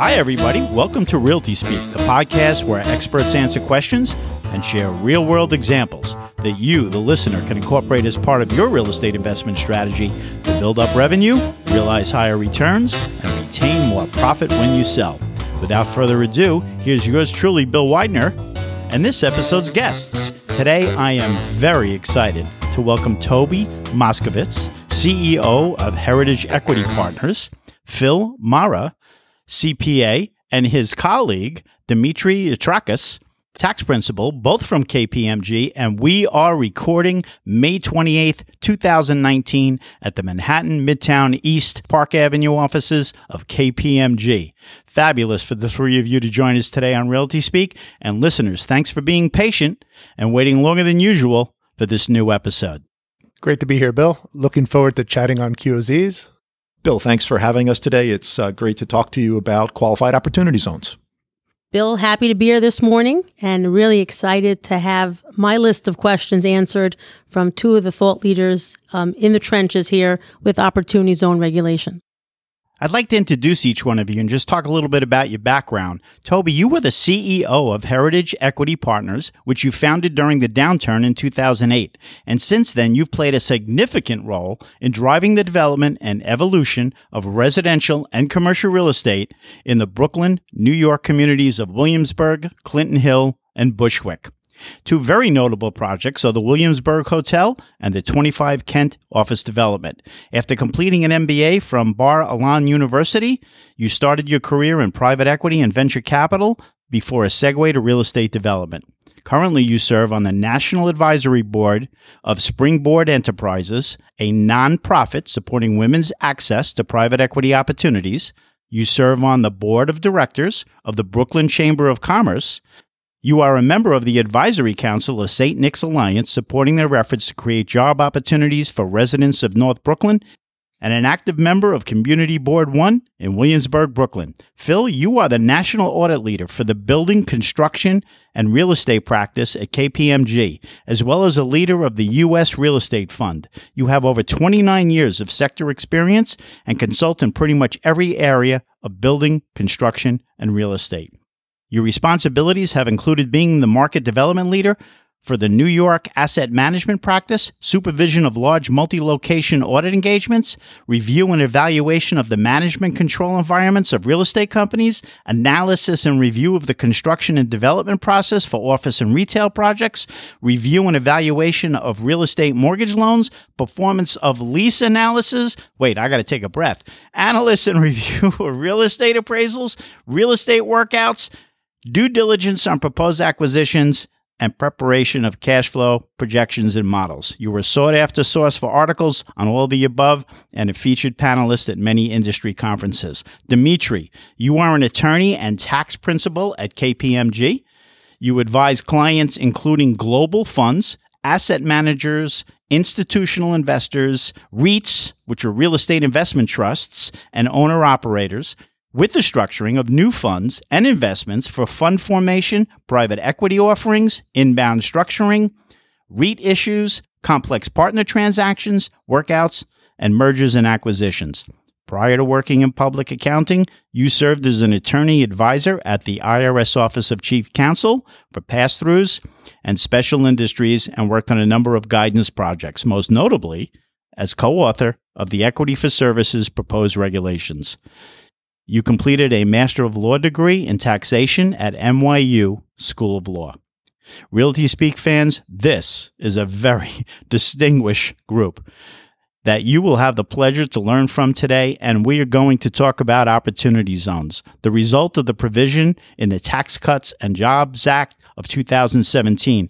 Hi, everybody. Welcome to Realty Speak, the podcast where experts answer questions and share real world examples that you, the listener, can incorporate as part of your real estate investment strategy to build up revenue, realize higher returns, and retain more profit when you sell. Without further ado, here's yours truly, Bill Widener, and this episode's guests. Today, I am very excited to welcome Toby Moskovits, CEO of Heritage Equity Partners, Phil Mara, CPA, and his colleague, Dimitri Atrakis, tax principal, both from KPMG, and we are recording May 28th, 2019 at the Manhattan Midtown East Park Avenue offices of KPMG. Fabulous for the three of you to join us today on Realty Speak. And listeners, thanks for being patient and waiting longer than usual for this new episode. Great to be here, Bill. Looking forward to chatting on QOZs. Bill, thanks for having us today. It's uh, great to talk to you about qualified opportunity zones. Bill, happy to be here this morning and really excited to have my list of questions answered from two of the thought leaders um, in the trenches here with Opportunity Zone regulation. I'd like to introduce each one of you and just talk a little bit about your background. Toby, you were the CEO of Heritage Equity Partners, which you founded during the downturn in 2008. And since then, you've played a significant role in driving the development and evolution of residential and commercial real estate in the Brooklyn, New York communities of Williamsburg, Clinton Hill, and Bushwick. Two very notable projects are the Williamsburg Hotel and the 25 Kent office development. After completing an MBA from Bar Ilan University, you started your career in private equity and venture capital before a segue to real estate development. Currently, you serve on the National Advisory Board of Springboard Enterprises, a nonprofit supporting women's access to private equity opportunities. You serve on the board of directors of the Brooklyn Chamber of Commerce, you are a member of the Advisory Council of St. Nick's Alliance, supporting their efforts to create job opportunities for residents of North Brooklyn, and an active member of Community Board 1 in Williamsburg, Brooklyn. Phil, you are the National Audit Leader for the Building, Construction, and Real Estate practice at KPMG, as well as a leader of the U.S. Real Estate Fund. You have over 29 years of sector experience and consult in pretty much every area of building, construction, and real estate. Your responsibilities have included being the market development leader for the New York asset management practice, supervision of large multi location audit engagements, review and evaluation of the management control environments of real estate companies, analysis and review of the construction and development process for office and retail projects, review and evaluation of real estate mortgage loans, performance of lease analysis. Wait, I got to take a breath. Analysis and review of real estate appraisals, real estate workouts due diligence on proposed acquisitions, and preparation of cash flow projections and models. You were sought after source for articles on all the above and a featured panelist at many industry conferences. Dimitri, you are an attorney and tax principal at KPMG. You advise clients, including global funds, asset managers, institutional investors, REITs, which are real estate investment trusts, and owner operators with the structuring of new funds and investments for fund formation, private equity offerings, inbound structuring, REIT issues, complex partner transactions, workouts, and mergers and acquisitions. Prior to working in public accounting, you served as an attorney advisor at the IRS Office of Chief Counsel for pass throughs and special industries and worked on a number of guidance projects, most notably as co author of the Equity for Services proposed regulations. You completed a Master of Law degree in taxation at NYU School of Law. Realty Speak fans, this is a very distinguished group that you will have the pleasure to learn from today, and we are going to talk about opportunity zones, the result of the provision in the Tax Cuts and Jobs Act of 2017,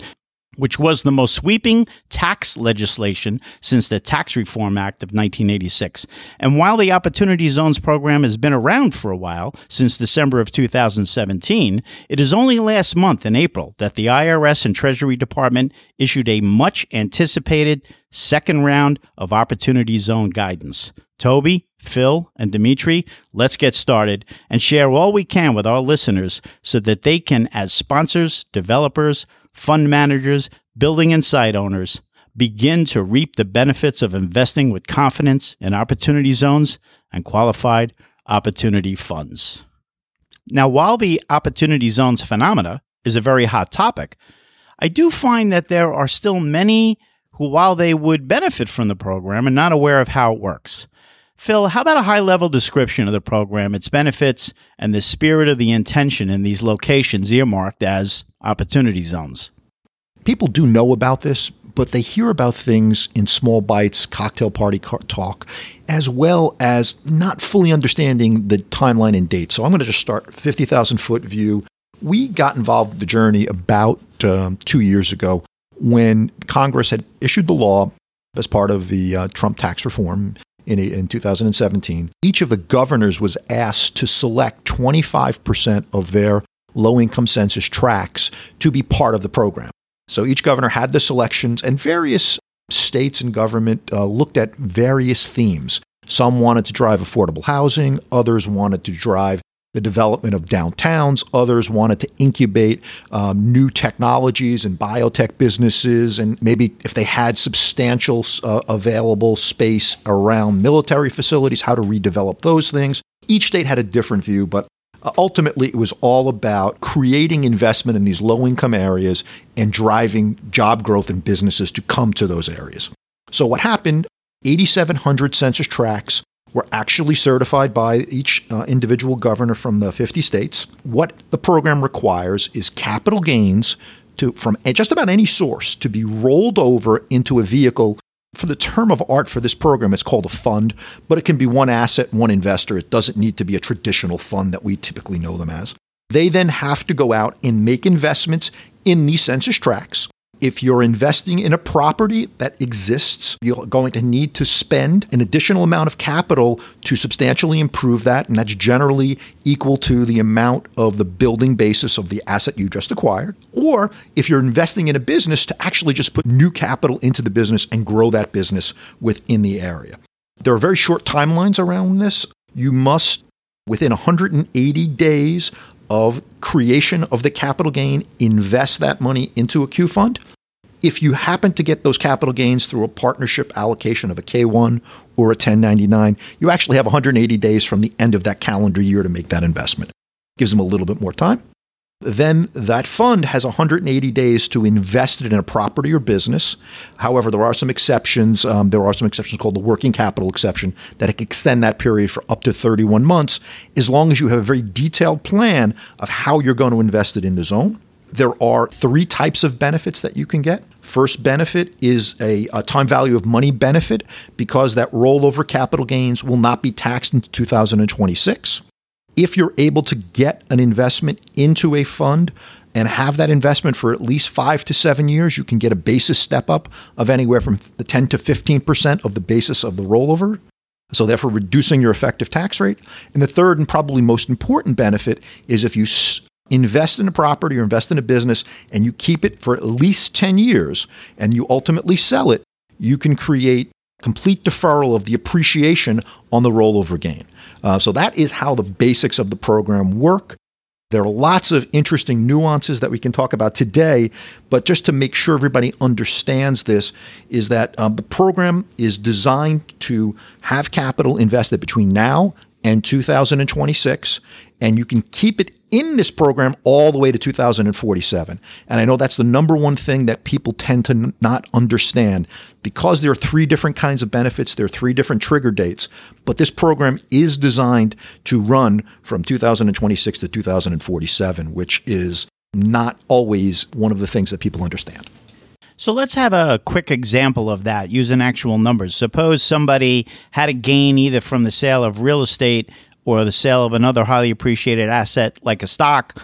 which was the most sweeping tax legislation since the Tax Reform Act of 1986. And while the Opportunity Zones program has been around for a while, since December of 2017, it is only last month in April that the IRS and Treasury Department issued a much anticipated second round of Opportunity Zone guidance. Toby, Phil, and Dimitri, let's get started and share all we can with our listeners so that they can, as sponsors, developers, fund managers, building and site owners begin to reap the benefits of investing with confidence in opportunity zones and qualified opportunity funds. Now, while the opportunity zones phenomena is a very hot topic, I do find that there are still many who, while they would benefit from the program, are not aware of how it works. Phil, how about a high level description of the program, its benefits, and the spirit of the intention in these locations earmarked as opportunity zones? People do know about this, but they hear about things in small bites, cocktail party talk, as well as not fully understanding the timeline and date. So I'm going to just start 50,000 foot view. We got involved in the journey about um, two years ago when Congress had issued the law as part of the uh, Trump tax reform in, in 2017. Each of the governors was asked to select 25% of their low income census tracts to be part of the program. So each governor had the selections, and various states and government uh, looked at various themes. Some wanted to drive affordable housing, others wanted to drive the development of downtowns. Others wanted to incubate um, new technologies and biotech businesses, and maybe if they had substantial uh, available space around military facilities, how to redevelop those things. Each state had a different view, but uh, ultimately, it was all about creating investment in these low income areas and driving job growth and businesses to come to those areas. So, what happened 8,700 census tracts were actually certified by each uh, individual governor from the 50 states. What the program requires is capital gains to, from just about any source to be rolled over into a vehicle for the term of art for this program, it's called a fund, but it can be one asset, one investor. It doesn't need to be a traditional fund that we typically know them as. They then have to go out and make investments in these census tracts if you're investing in a property that exists, you're going to need to spend an additional amount of capital to substantially improve that. And that's generally equal to the amount of the building basis of the asset you just acquired. Or if you're investing in a business, to actually just put new capital into the business and grow that business within the area. There are very short timelines around this. You must, within 180 days of creation of the capital gain, invest that money into a Q fund. If you happen to get those capital gains through a partnership allocation of a K1 or a 1099, you actually have 180 days from the end of that calendar year to make that investment. Gives them a little bit more time. Then that fund has 180 days to invest it in a property or business. However, there are some exceptions. Um, there are some exceptions called the working capital exception that extend that period for up to 31 months, as long as you have a very detailed plan of how you're going to invest it in the zone. There are three types of benefits that you can get. First benefit is a, a, time value of money benefit because that rollover capital gains will not be taxed in 2026. If you're able to get an investment into a fund and have that investment for at least five to seven years, you can get a basis step up of anywhere from the 10 to 15% of the basis of the rollover. So, therefore, reducing your effective tax rate. And the third and probably most important benefit is if you invest in a property or invest in a business and you keep it for at least 10 years and you ultimately sell it, you can create complete deferral of the appreciation on the rollover gain. Uh, so that is how the basics of the program work. There are lots of interesting nuances that we can talk about today, but just to make sure everybody understands this, is that um, the program is designed to have capital invested between now and 2026, and you can keep it in this program all the way to 2047. And I know that's the number one thing that people tend to n- not understand because there are three different kinds of benefits, there are three different trigger dates, but this program is designed to run from 2026 to 2047, which is not always one of the things that people understand. So let's have a quick example of that using actual numbers. Suppose somebody had a gain either from the sale of real estate or the sale of another highly appreciated asset like a stock,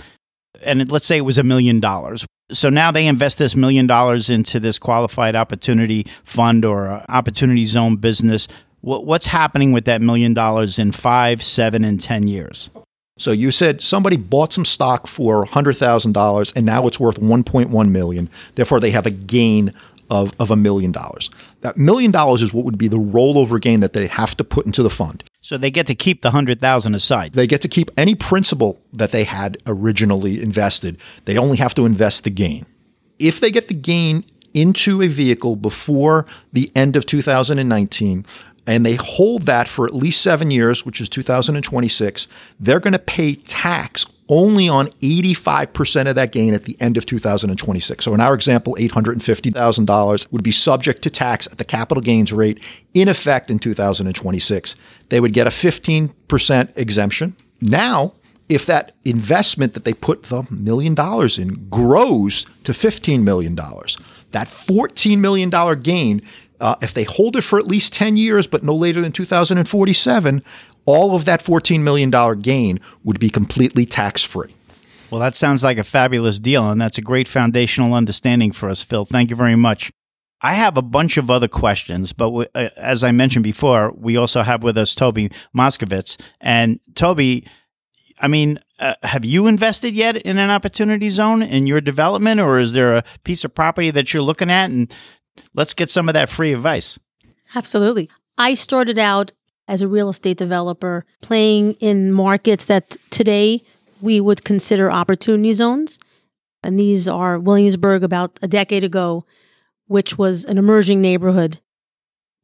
and let's say it was a million dollars. So now they invest this million dollars into this qualified opportunity fund or opportunity zone business. What's happening with that million dollars in five, seven, and 10 years? So you said somebody bought some stock for $100,000 and now it's worth 1.1 million. Therefore they have a gain of, of a million dollars. That million dollars is what would be the rollover gain that they have to put into the fund. So they get to keep the hundred thousand aside. They get to keep any principal that they had originally invested. They only have to invest the gain. If they get the gain into a vehicle before the end of 2019, and they hold that for at least seven years, which is 2026, they're going to pay tax only on 85% of that gain at the end of 2026. So in our example, $850,000 would be subject to tax at the capital gains rate in effect in 2026. They would get a 15% exemption. Now, if that investment that they put the million dollars in grows to $15 million, that $14 million gain, uh, if they hold it for at least 10 years, but no later than 2047, all of that $14 million gain would be completely tax free. Well, that sounds like a fabulous deal, and that's a great foundational understanding for us, Phil. Thank you very much. I have a bunch of other questions, but we, uh, as I mentioned before, we also have with us Toby Moskovits. And Toby, I mean, uh, have you invested yet in an opportunity zone in your development, or is there a piece of property that you're looking at? And let's get some of that free advice. Absolutely. I started out as a real estate developer playing in markets that today we would consider opportunity zones. And these are Williamsburg about a decade ago, which was an emerging neighborhood,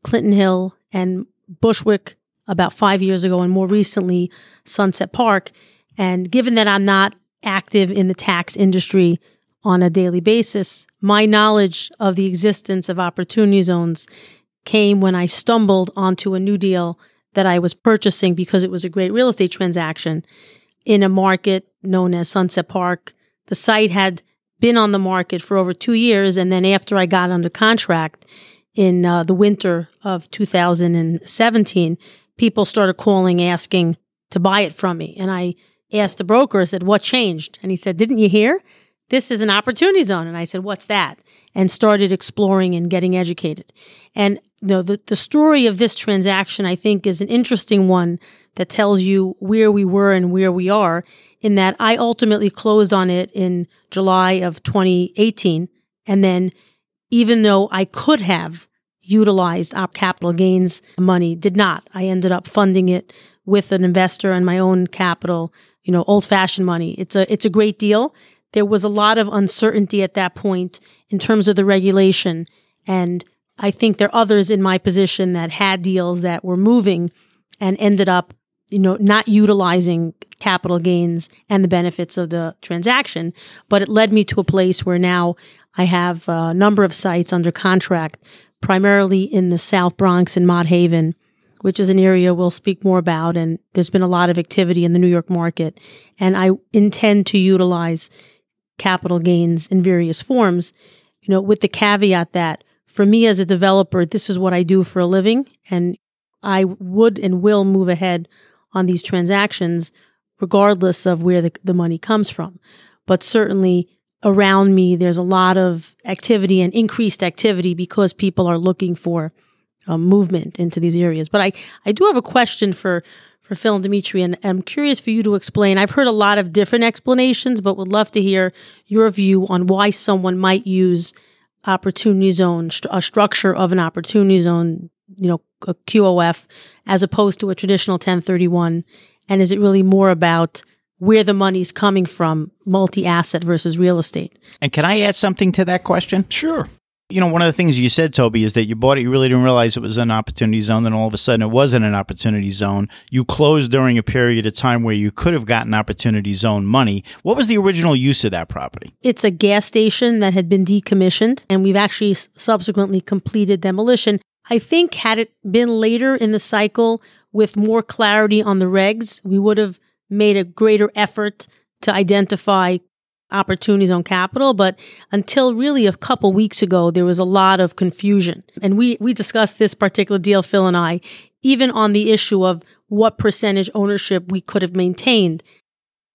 Clinton Hill and Bushwick about five years ago, and more recently, Sunset Park. And given that I'm not active in the tax industry on a daily basis, my knowledge of the existence of opportunity zones came when I stumbled onto a new deal that I was purchasing because it was a great real estate transaction in a market known as Sunset Park. The site had been on the market for over two years. And then after I got under contract in uh, the winter of 2017, people started calling asking to buy it from me. And I asked the broker, I said, What changed? And he said, Didn't you hear? This is an opportunity zone. And I said, What's that? And started exploring and getting educated. And you know, the, the story of this transaction, I think, is an interesting one that tells you where we were and where we are in that I ultimately closed on it in July of 2018. And then even though I could have utilized our capital gains money, did not. I ended up funding it with an investor and my own capital, you know, old fashioned money. It's a, it's a great deal. There was a lot of uncertainty at that point in terms of the regulation. And I think there are others in my position that had deals that were moving and ended up, you know, not utilizing capital gains and the benefits of the transaction. But it led me to a place where now I have a number of sites under contract, primarily in the South Bronx and Mott Haven, which is an area we'll speak more about. And there's been a lot of activity in the New York market. And I intend to utilize capital gains in various forms, you know, with the caveat that for me as a developer, this is what I do for a living. And I would and will move ahead on these transactions regardless of where the, the money comes from. But certainly around me, there's a lot of activity and increased activity because people are looking for um, movement into these areas. But I, I do have a question for, for Phil and Dimitri, and I'm curious for you to explain. I've heard a lot of different explanations, but would love to hear your view on why someone might use opportunity zone, a structure of an opportunity zone, you know, a QOF, as opposed to a traditional 1031? And is it really more about where the money's coming from, multi asset versus real estate? And can I add something to that question? Sure. You know, one of the things you said, Toby, is that you bought it, you really didn't realize it was an opportunity zone, then all of a sudden it wasn't an opportunity zone. You closed during a period of time where you could have gotten opportunity zone money. What was the original use of that property? It's a gas station that had been decommissioned, and we've actually subsequently completed demolition. I think had it been later in the cycle with more clarity on the regs, we would have made a greater effort to identify opportunities on capital. But until really a couple weeks ago, there was a lot of confusion. And we, we discussed this particular deal, Phil and I, even on the issue of what percentage ownership we could have maintained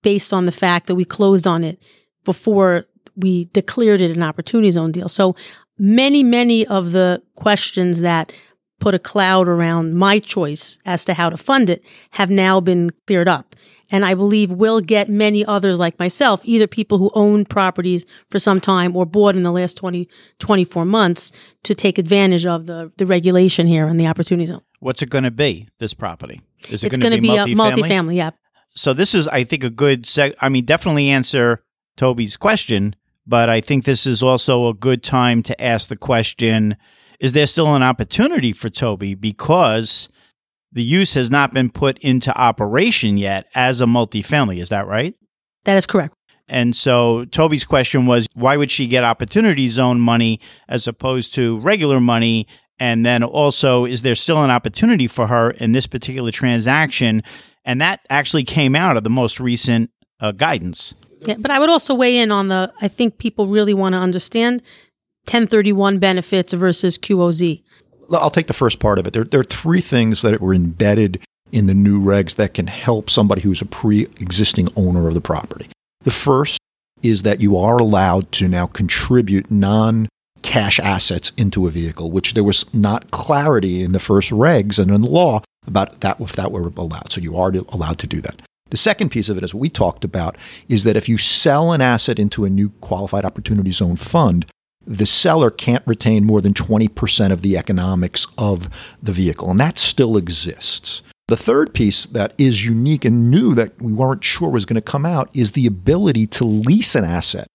based on the fact that we closed on it before we declared it an opportunity zone deal. So many, many of the questions that put a cloud around my choice as to how to fund it have now been cleared up. And I believe will get many others like myself, either people who own properties for some time or bought in the last 20, 24 months to take advantage of the, the regulation here and the opportunity zone. What's it going to be, this property? Is it going to be, be a multifamily? Yeah. So this is, I think, a good, seg- I mean, definitely answer Toby's question, but I think this is also a good time to ask the question, is there still an opportunity for Toby because the use has not been put into operation yet as a multifamily. Is that right? That is correct. And so Toby's question was why would she get opportunity zone money as opposed to regular money? And then also, is there still an opportunity for her in this particular transaction? And that actually came out of the most recent uh, guidance. Yeah, but I would also weigh in on the, I think people really want to understand 1031 benefits versus QOZ. I'll take the first part of it. There, there are three things that were embedded in the new regs that can help somebody who's a pre existing owner of the property. The first is that you are allowed to now contribute non cash assets into a vehicle, which there was not clarity in the first regs and in the law about that if that were allowed. So you are allowed to do that. The second piece of it, as we talked about, is that if you sell an asset into a new qualified opportunity zone fund, the seller can't retain more than 20% of the economics of the vehicle, and that still exists. The third piece that is unique and new that we weren't sure was going to come out is the ability to lease an asset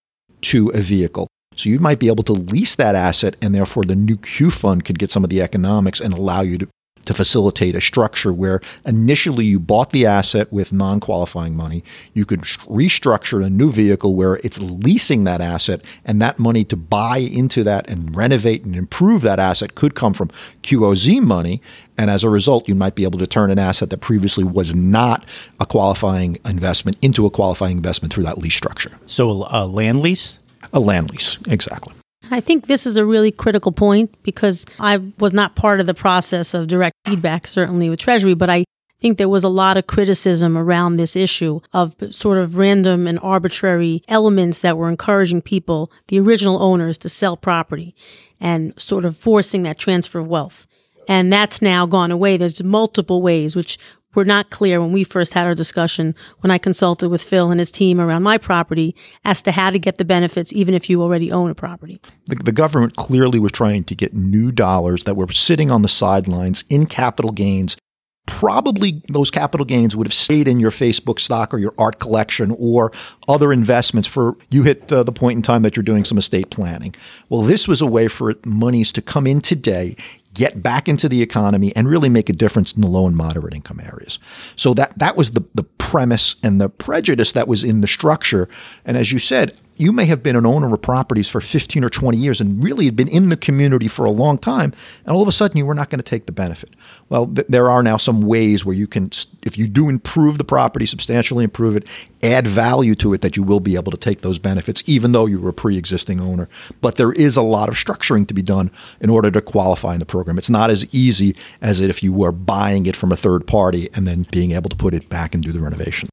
to a vehicle. So you might be able to lease that asset, and therefore the new Q fund could get some of the economics and allow you to to facilitate a structure where initially you bought the asset with non qualifying money. You could restructure a new vehicle where it's leasing that asset, and that money to buy into that and renovate and improve that asset could come from QOZ money. And as a result, you might be able to turn an asset that previously was not a qualifying investment into a qualifying investment through that lease structure. So a land lease? A land lease, exactly. I think this is a really critical point because I was not part of the process of direct feedback, certainly with Treasury, but I think there was a lot of criticism around this issue of sort of random and arbitrary elements that were encouraging people, the original owners, to sell property and sort of forcing that transfer of wealth. And that's now gone away. There's multiple ways, which were not clear when we first had our discussion when I consulted with Phil and his team around my property as to how to get the benefits, even if you already own a property. The, the, government clearly was trying to get new dollars that were sitting on the sidelines in capital gains. Probably those capital gains would have stayed in your Facebook stock or your art collection or other investments for you hit uh, the point in time that you're doing some estate planning. Well, this was a way for monies to come in today, get back into the economy and really make a difference in the low and moderate income areas. So that that was the the premise and the prejudice that was in the structure. And as you said, you may have been an owner of properties for 15 or 20 years and really had been in the community for a long time, and all of a sudden you were not going to take the benefit. Well, th- there are now some ways where you can, if you do improve the property, substantially improve it, add value to it, that you will be able to take those benefits, even though you were a pre existing owner. But there is a lot of structuring to be done in order to qualify in the program. It's not as easy as if you were buying it from a third party and then being able to put it back and do the renovation.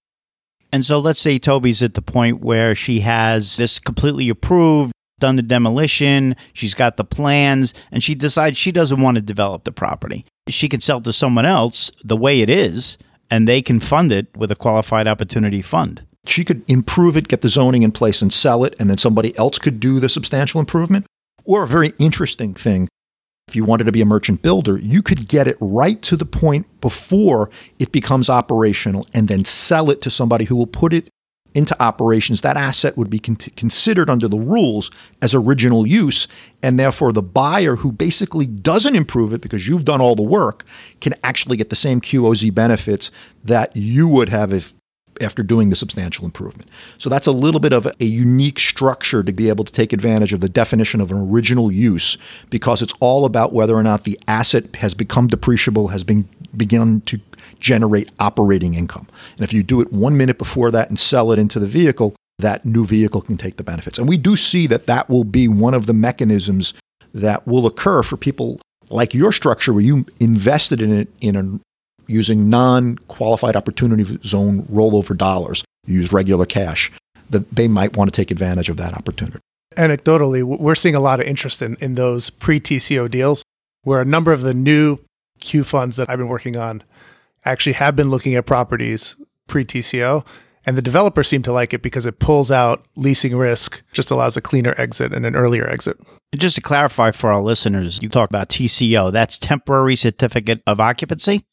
And so let's say Toby's at the point where she has this completely approved, done the demolition, she's got the plans, and she decides she doesn't want to develop the property. She can sell to someone else the way it is, and they can fund it with a qualified opportunity fund. She could improve it, get the zoning in place, and sell it, and then somebody else could do the substantial improvement. Or a very interesting thing if you wanted to be a merchant builder, you could get it right to the point before it becomes operational and then sell it to somebody who will put it into operations. That asset would be con- considered under the rules as original use. And therefore, the buyer who basically doesn't improve it because you've done all the work can actually get the same QOZ benefits that you would have if after doing the substantial improvement. So that's a little bit of a unique structure to be able to take advantage of the definition of an original use because it's all about whether or not the asset has become depreciable, has been begun to generate operating income. And if you do it 1 minute before that and sell it into the vehicle, that new vehicle can take the benefits. And we do see that that will be one of the mechanisms that will occur for people like your structure where you invested in it in a using non qualified opportunity zone rollover dollars, use regular cash, that they might want to take advantage of that opportunity. Anecdotally, we're seeing a lot of interest in, in those pre TCO deals where a number of the new Q funds that I've been working on actually have been looking at properties pre TCO. And the developers seem to like it because it pulls out leasing risk, just allows a cleaner exit and an earlier exit. Just to clarify for our listeners, you talk about TCO. That's temporary certificate of occupancy?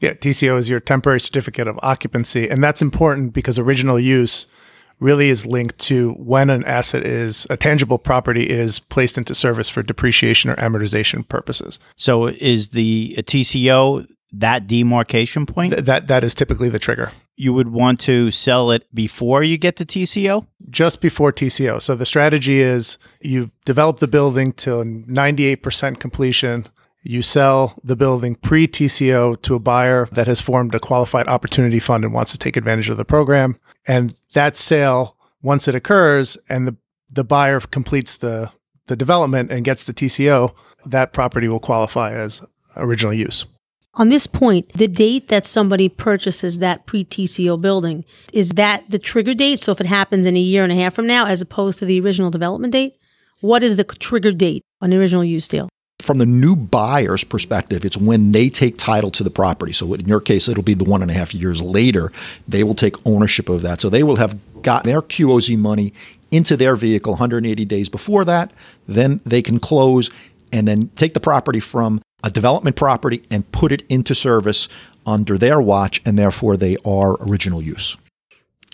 Yeah, TCO is your temporary certificate of occupancy. And that's important because original use really is linked to when an asset is a tangible property is placed into service for depreciation or amortization purposes. So is the TCO that demarcation point? Th- that that is typically the trigger. you would want to sell it before you get to TCO? Just before TCO. So the strategy is you develop the building to 98% completion. You sell the building pre TCO to a buyer that has formed a qualified opportunity fund and wants to take advantage of the program. And that sale, once it occurs and the, the buyer completes the, the development and gets the TCO, that property will qualify as original use. On this point, the date that somebody purchases that pre TCO building, is that the trigger date? So if it happens in a year and a half from now, as opposed to the original development date, what is the trigger date on the original use deal? From the new buyer's perspective, it's when they take title to the property. So in your case, it'll be the one and a half years later, they will take ownership of that. So they will have got their QOZ money into their vehicle 180 days before that. Then they can close and then take the property from a development property and put it into service under their watch, and therefore they are original use.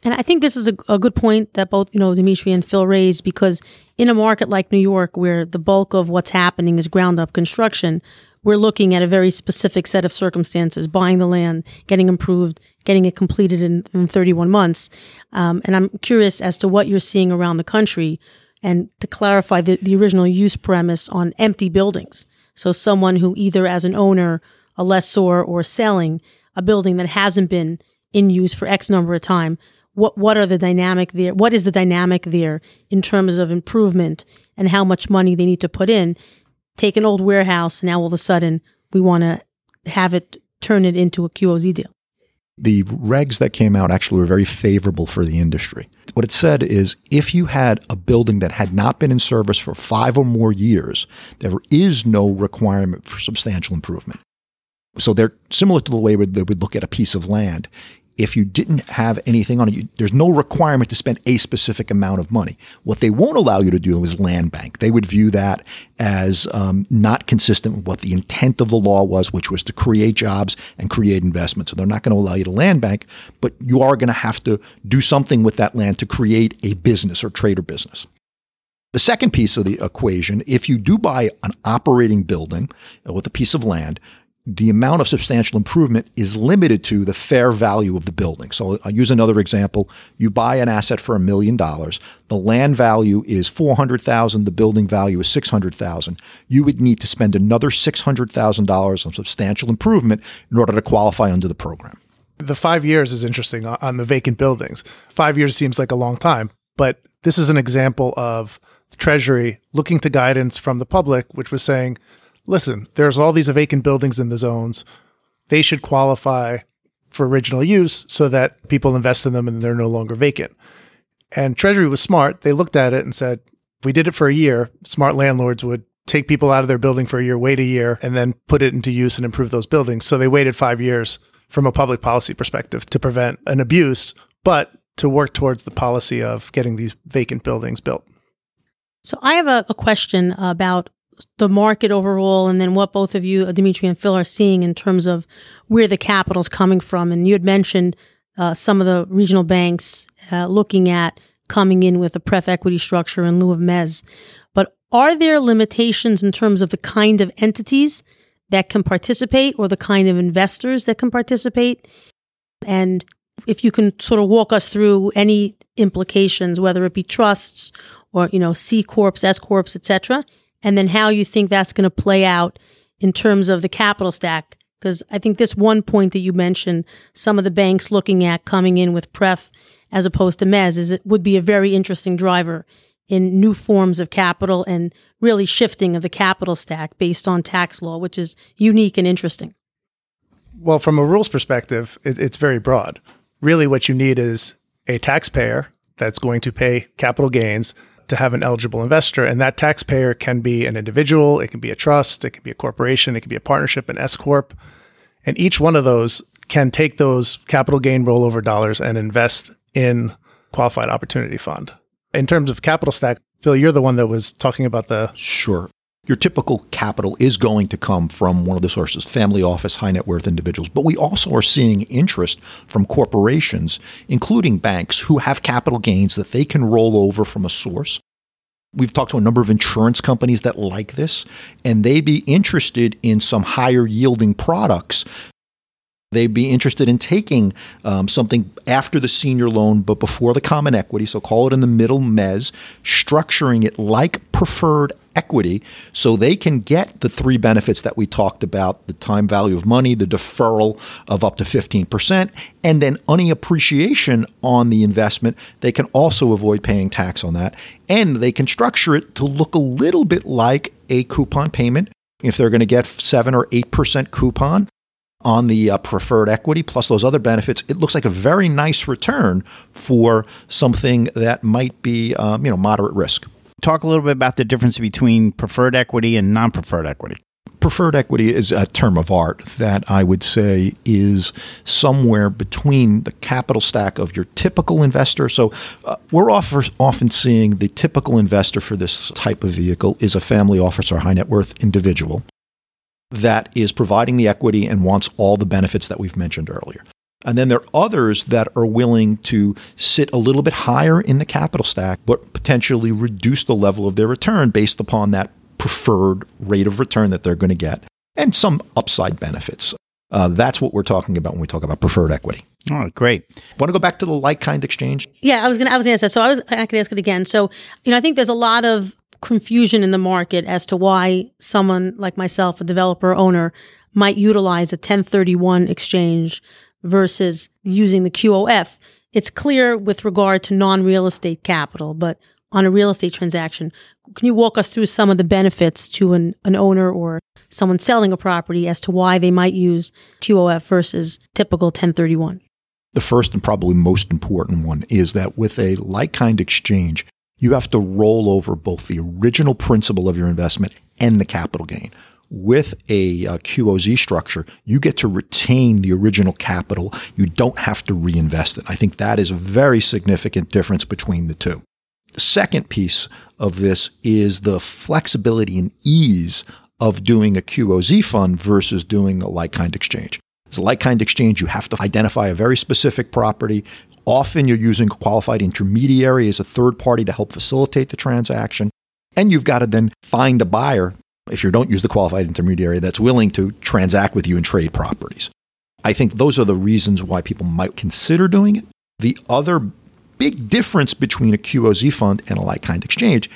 And I think this is a, a, good point that both, you know, Dimitri and Phil raised because in a market like New York, where the bulk of what's happening is ground up construction, we're looking at a very specific set of circumstances, buying the land, getting improved, getting it completed in, in 31 months. Um, and I'm curious as to what you're seeing around the country and to clarify the, the original use premise on empty buildings. So someone who either as an owner, a lessor, or selling a building that hasn't been in use for X number of time, what what are the dynamic there? What is the dynamic there in terms of improvement and how much money they need to put in? Take an old warehouse, and now all of a sudden we want to have it turn it into a QOZ deal the regs that came out actually were very favorable for the industry. What it said is if you had a building that had not been in service for five or more years, there is no requirement for substantial improvement. So they're similar to the way they would look at a piece of land if you didn't have anything on it, you, there's no requirement to spend a specific amount of money. What they won't allow you to do is land bank. They would view that as um, not consistent with what the intent of the law was, which was to create jobs and create investment. So they're not going to allow you to land bank, but you are going to have to do something with that land to create a business or trade or business. The second piece of the equation, if you do buy an operating building with a piece of land, the amount of substantial improvement is limited to the fair value of the building. So I'll use another example. You buy an asset for a million dollars. The land value is 400,000. The building value is 600,000. You would need to spend another $600,000 on substantial improvement in order to qualify under the program. The five years is interesting on the vacant buildings. Five years seems like a long time, but this is an example of Treasury looking to guidance from the public, which was saying, listen, there's all these vacant buildings in the zones. They should qualify for original use so that people invest in them and they're no longer vacant. And Treasury was smart. They looked at it and said, if we did it for a year, smart landlords would take people out of their building for a year, wait a year, and then put it into use and improve those buildings. So they waited five years from a public policy perspective to prevent an abuse, but to work towards the policy of getting these vacant buildings built. So I have a, a question about the market overall, and then what both of you, Dimitri and Phil, are seeing in terms of where the capital is coming from. And you had mentioned uh, some of the regional banks uh, looking at coming in with a pref equity structure in lieu of mez. But are there limitations in terms of the kind of entities that can participate or the kind of investors that can participate? And if you can sort of walk us through any implications, whether it be trusts or you know C corps, S corps, etc., and then how you think that's going to play out in terms of the capital stack. Because I think this one point that you mentioned, some of the banks looking at coming in with pref as opposed to mez, is it would be a very interesting driver in new forms of capital and really shifting of the capital stack based on tax law, which is unique and interesting. Well, from a rules perspective, it, it's very broad. Really, what you need is a taxpayer that's going to pay capital gains to have an eligible investor. And that taxpayer can be an individual, it can be a trust, it can be a corporation, it can be a partnership, an S Corp. And each one of those can take those capital gain rollover dollars and invest in qualified opportunity fund. In terms of capital stack, Phil, you're the one that was talking about the Sure. Your typical capital is going to come from one of the sources, family office, high net worth individuals. But we also are seeing interest from corporations, including banks, who have capital gains that they can roll over from a source. We've talked to a number of insurance companies that like this, and they'd be interested in some higher yielding products They'd be interested in taking um, something after the senior loan, but before the common equity. So call it in the middle mez, structuring it like preferred equity so they can get the three benefits that we talked about the time value of money, the deferral of up to 15%, and then any appreciation on the investment. They can also avoid paying tax on that. And they can structure it to look a little bit like a coupon payment. If they're going to get 7 or 8% coupon, on the uh, preferred equity plus those other benefits, it looks like a very nice return for something that might be um, you know moderate risk. Talk a little bit about the difference between preferred equity and non-preferred equity. Preferred equity is a term of art that I would say is somewhere between the capital stack of your typical investor. So, uh, we're often seeing the typical investor for this type of vehicle is a family office or high net worth individual that is providing the equity and wants all the benefits that we've mentioned earlier. And then there are others that are willing to sit a little bit higher in the capital stack, but potentially reduce the level of their return based upon that preferred rate of return that they're going to get and some upside benefits. Uh, that's what we're talking about when we talk about preferred equity. Oh, great. Want to go back to the like kind exchange? Yeah, I was gonna I was gonna ask that. So I was I could ask it again. So, you know, I think there's a lot of confusion in the market as to why someone like myself, a developer owner, might utilize a 1031 exchange versus using the QOF. It's clear with regard to non real estate capital, but on a real estate transaction, can you walk us through some of the benefits to an, an owner or someone selling a property as to why they might use QOF versus typical 1031? The first and probably most important one is that with a like kind exchange, you have to roll over both the original principal of your investment and the capital gain. With a, uh, a, QOZ structure, you get to retain the original capital. You don't have to reinvest it. I think that is a very significant difference between the two. The second piece of this is the flexibility and ease of doing a QOZ fund versus doing a like kind exchange. As a like kind exchange, you have to identify a very specific property. Often you're using a qualified intermediary as a third party to help facilitate the transaction. And you've got to then find a buyer, if you don't use the qualified intermediary, that's willing to transact with you and trade properties. I think those are the reasons why people might consider doing it. The other big difference between a QOZ fund and a like kind exchange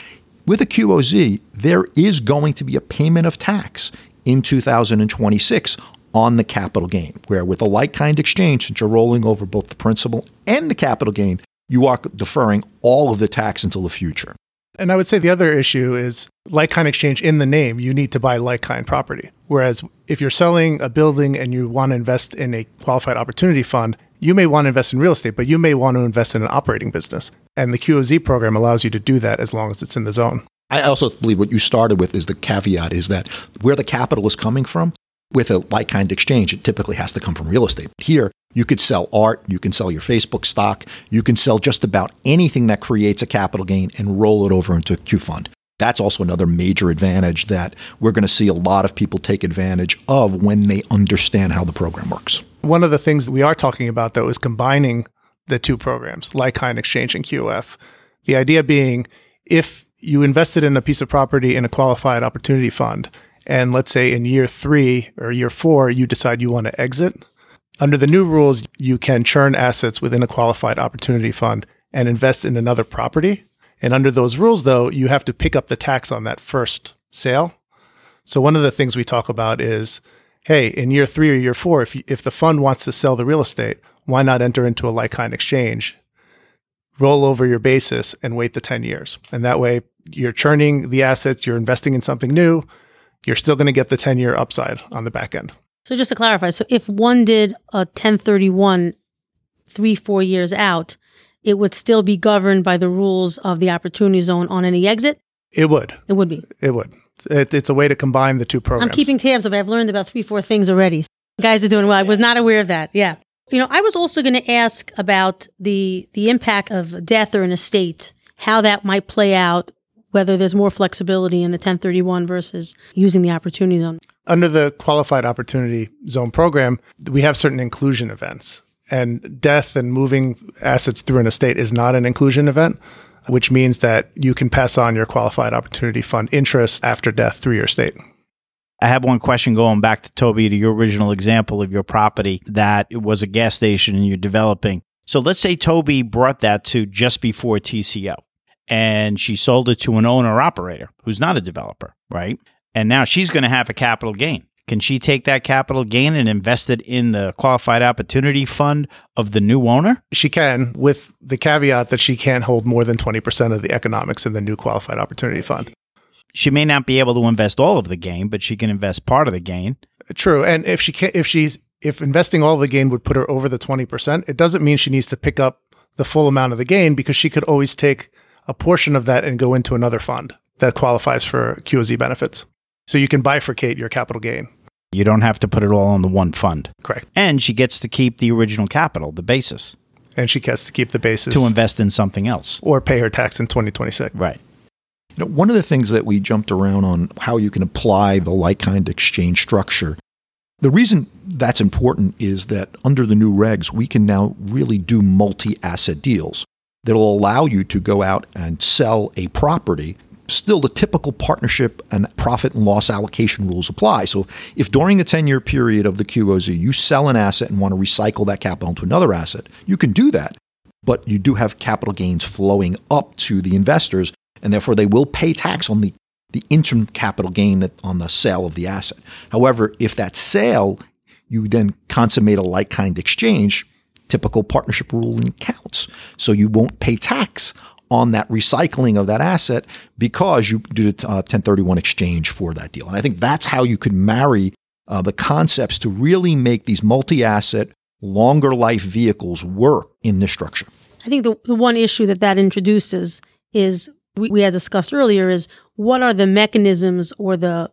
with a QOZ, there is going to be a payment of tax in 2026 on the capital gain, where with a like kind exchange, since you're rolling over both the principal and the capital gain, you are deferring all of the tax until the future. And I would say the other issue is like kind exchange in the name, you need to buy like kind property. Whereas if you're selling a building and you want to invest in a qualified opportunity fund, you may want to invest in real estate, but you may want to invest in an operating business. And the QOZ program allows you to do that as long as it's in the zone. I also believe what you started with is the caveat is that where the capital is coming from, with a like kind exchange, it typically has to come from real estate. Here, you could sell art, you can sell your Facebook stock, you can sell just about anything that creates a capital gain and roll it over into a Q fund. That's also another major advantage that we're going to see a lot of people take advantage of when they understand how the program works. One of the things that we are talking about, though, is combining the two programs, like kind exchange and QF. The idea being if you invested in a piece of property in a qualified opportunity fund and let's say in year three or year four, you decide you want to exit, under the new rules, you can churn assets within a qualified opportunity fund and invest in another property. And under those rules, though, you have to pick up the tax on that first sale. So one of the things we talk about is, hey, in year three or year four, if, you, if the fund wants to sell the real estate, why not enter into a like kind exchange, roll over your basis and wait the 10 years? And that way you're churning the assets, you're investing in something new, you're still going to get the 10 year upside on the back end. So just to clarify, so if one did a 1031 three, four years out, it would still be governed by the rules of the opportunity zone on any exit? It would. It would be. It would. It, it's a way to combine the two programs. I'm keeping tabs of. I've learned about three, four things already. Guys are doing well. I was not aware of that. Yeah. You know, I was also going to ask about the the impact of death or an estate, how that might play out whether there's more flexibility in the 1031 versus using the opportunity zone. Under the qualified opportunity zone program, we have certain inclusion events. And death and moving assets through an estate is not an inclusion event, which means that you can pass on your qualified opportunity fund interest after death through your estate. I have one question going back to Toby to your original example of your property that it was a gas station and you're developing. So let's say Toby brought that to just before TCO and she sold it to an owner operator who's not a developer, right? And now she's going to have a capital gain. Can she take that capital gain and invest it in the qualified opportunity fund of the new owner? She can, with the caveat that she can't hold more than 20% of the economics in the new qualified opportunity fund. She may not be able to invest all of the gain, but she can invest part of the gain. True. And if she can if she's if investing all of the gain would put her over the 20%, it doesn't mean she needs to pick up the full amount of the gain because she could always take a portion of that and go into another fund that qualifies for QOZ benefits. So you can bifurcate your capital gain. You don't have to put it all in the one fund. Correct. And she gets to keep the original capital, the basis, And she gets to keep the basis to invest in something else. or pay her tax in 2026. Right. You know, one of the things that we jumped around on how you can apply the like kind exchange structure. The reason that's important is that under the new regs, we can now really do multi asset deals that'll allow you to go out and sell a property. Still, the typical partnership and profit and loss allocation rules apply. So, if during a 10 year period of the QOZ you sell an asset and want to recycle that capital into another asset, you can do that. But you do have capital gains flowing up to the investors and therefore they will pay tax on the, the interim capital gain that on the sale of the asset. However, if that sale you then consummate a like kind exchange, typical partnership ruling counts. So you won't pay tax on that recycling of that asset because you did a uh, 1031 exchange for that deal. And I think that's how you could marry uh, the concepts to really make these multi asset, longer life vehicles work in this structure. I think the, the one issue that that introduces is we, we had discussed earlier is what are the mechanisms or the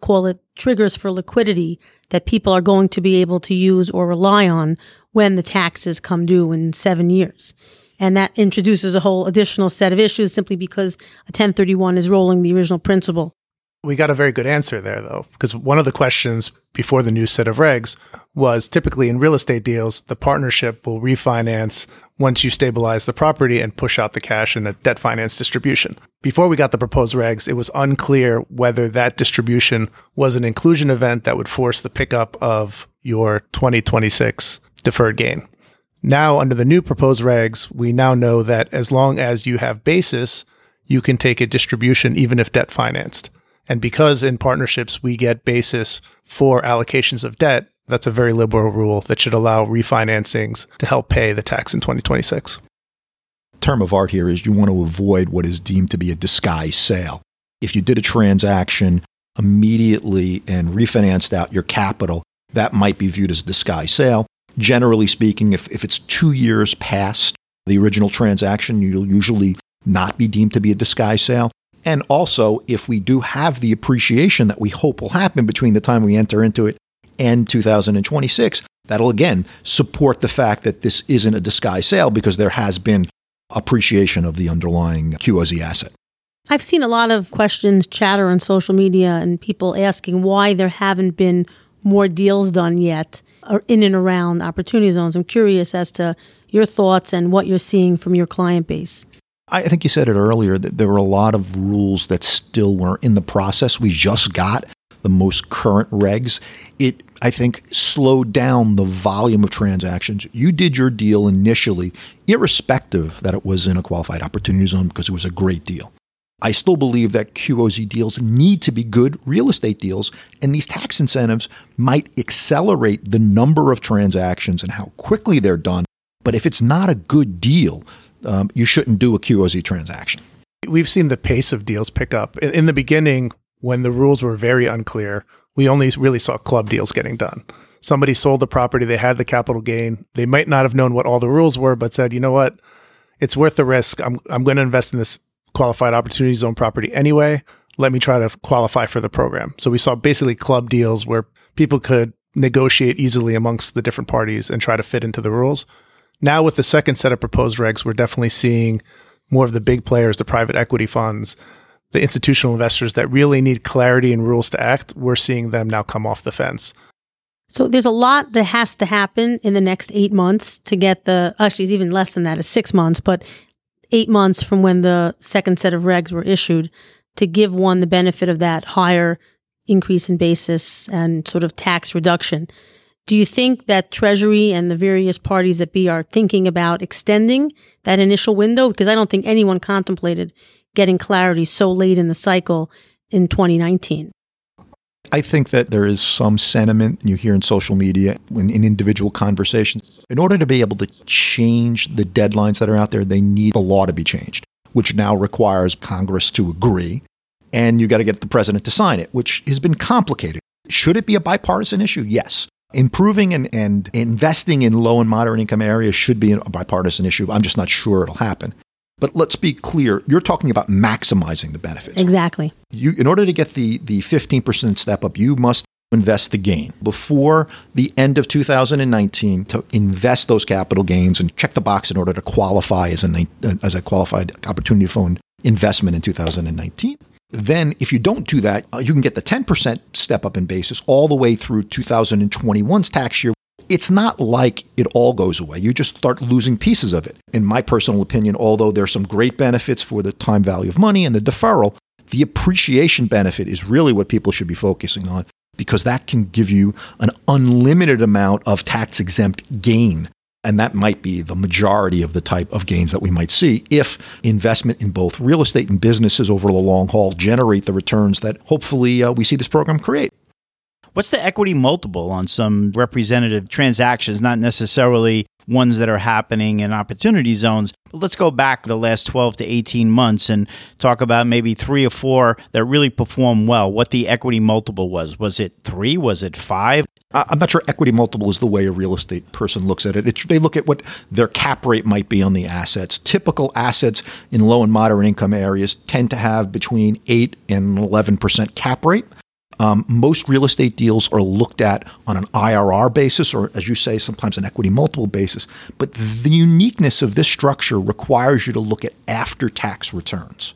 call it triggers for liquidity that people are going to be able to use or rely on when the taxes come due in seven years. And that introduces a whole additional set of issues simply because a 1031 is rolling the original principal. We got a very good answer there, though, because one of the questions before the new set of regs was typically in real estate deals, the partnership will refinance once you stabilize the property and push out the cash in a debt finance distribution. Before we got the proposed regs, it was unclear whether that distribution was an inclusion event that would force the pickup of your 2026 deferred gain. Now, under the new proposed regs, we now know that as long as you have basis, you can take a distribution even if debt financed. And because in partnerships we get basis for allocations of debt, that's a very liberal rule that should allow refinancings to help pay the tax in 2026. Term of art here is you want to avoid what is deemed to be a disguised sale. If you did a transaction immediately and refinanced out your capital, that might be viewed as a disguised sale. Generally speaking, if, if it's two years past the original transaction, you'll usually not be deemed to be a disguised sale. And also, if we do have the appreciation that we hope will happen between the time we enter into it and 2026, that'll again support the fact that this isn't a disguised sale because there has been appreciation of the underlying QOZ asset. I've seen a lot of questions chatter on social media and people asking why there haven't been more deals done yet or in and around opportunity zones. I'm curious as to your thoughts and what you're seeing from your client base. I think you said it earlier that there were a lot of rules that still were in the process. We just got the most current regs. It, I think, slowed down the volume of transactions. You did your deal initially, irrespective that it was in a qualified opportunity zone because it was a great deal. I still believe that QOZ deals need to be good real estate deals, and these tax incentives might accelerate the number of transactions and how quickly they're done. But if it's not a good deal, um, you shouldn't do a QOZ transaction. We've seen the pace of deals pick up. In, in the beginning, when the rules were very unclear, we only really saw club deals getting done. Somebody sold the property, they had the capital gain. They might not have known what all the rules were, but said, you know what? It's worth the risk. I'm, I'm going to invest in this qualified opportunity zone property anyway. Let me try to qualify for the program. So we saw basically club deals where people could negotiate easily amongst the different parties and try to fit into the rules. Now, with the second set of proposed regs, we're definitely seeing more of the big players, the private equity funds, the institutional investors that really need clarity and rules to act. We're seeing them now come off the fence. So there's a lot that has to happen in the next eight months to get the, actually, it's even less than that, it's six months, but eight months from when the second set of regs were issued to give one the benefit of that higher increase in basis and sort of tax reduction. Do you think that Treasury and the various parties that be are thinking about extending that initial window? Because I don't think anyone contemplated getting clarity so late in the cycle in 2019. I think that there is some sentiment you hear in social media in, in, individual conversations. In order to be able to change the deadlines that are out there, they need the law to be changed, which now requires Congress to agree. And you got to get the president to sign it, which has been complicated. Should it be a bipartisan issue? Yes. Improving and, and investing in low and moderate income areas should be a bipartisan issue. I'm just not sure it'll happen. But let's be clear, you're talking about maximizing the benefits. Exactly. You, in order to get the, the 15% step up, you must invest the gain before the end of 2019 to invest those capital gains and check the box in order to qualify as a, as a qualified opportunity fund investment in 2019. Then, if you don't do that, uh, you can get the 10% step up in basis all the way through 2021's tax year. It's not like it all goes away. You just start losing pieces of it. In my personal opinion, although there's some great benefits for the time value of money and the deferral, the appreciation benefit is really what people should be focusing on because that can give you an unlimited amount of tax exempt gain and that might be the majority of the type of gains that we might see if investment in both real estate and businesses over the long haul generate the returns that hopefully uh, we see this program create. What's the equity multiple on some representative transactions, not necessarily ones that are happening in opportunity zones. But let's go back the last 12 to 18 months and talk about maybe three or four that really performed well. What the equity multiple was. Was it three? Was it five? I'm not sure equity multiple is the way a real estate person looks at it. It's, they look at what their cap rate might be on the assets. Typical assets in low and moderate income areas tend to have between 8 and 11% cap rate. Um, most real estate deals are looked at on an IRR basis, or as you say, sometimes an equity multiple basis. But the uniqueness of this structure requires you to look at after tax returns.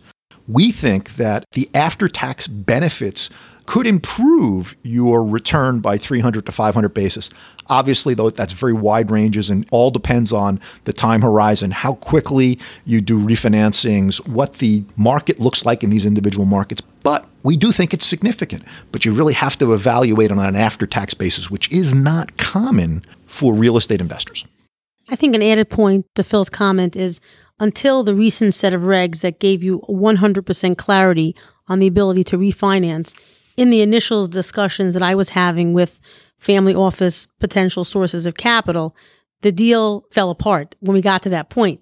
We think that the after tax benefits could improve your return by 300 to 500 basis. Obviously, though, that's very wide ranges and all depends on the time horizon, how quickly you do refinancings, what the market looks like in these individual markets. But we do think it's significant. But you really have to evaluate on an after tax basis, which is not common for real estate investors. I think an added point to Phil's comment is until the recent set of regs that gave you 100% clarity on the ability to refinance, in the initial discussions that I was having with family office potential sources of capital, the deal fell apart when we got to that point.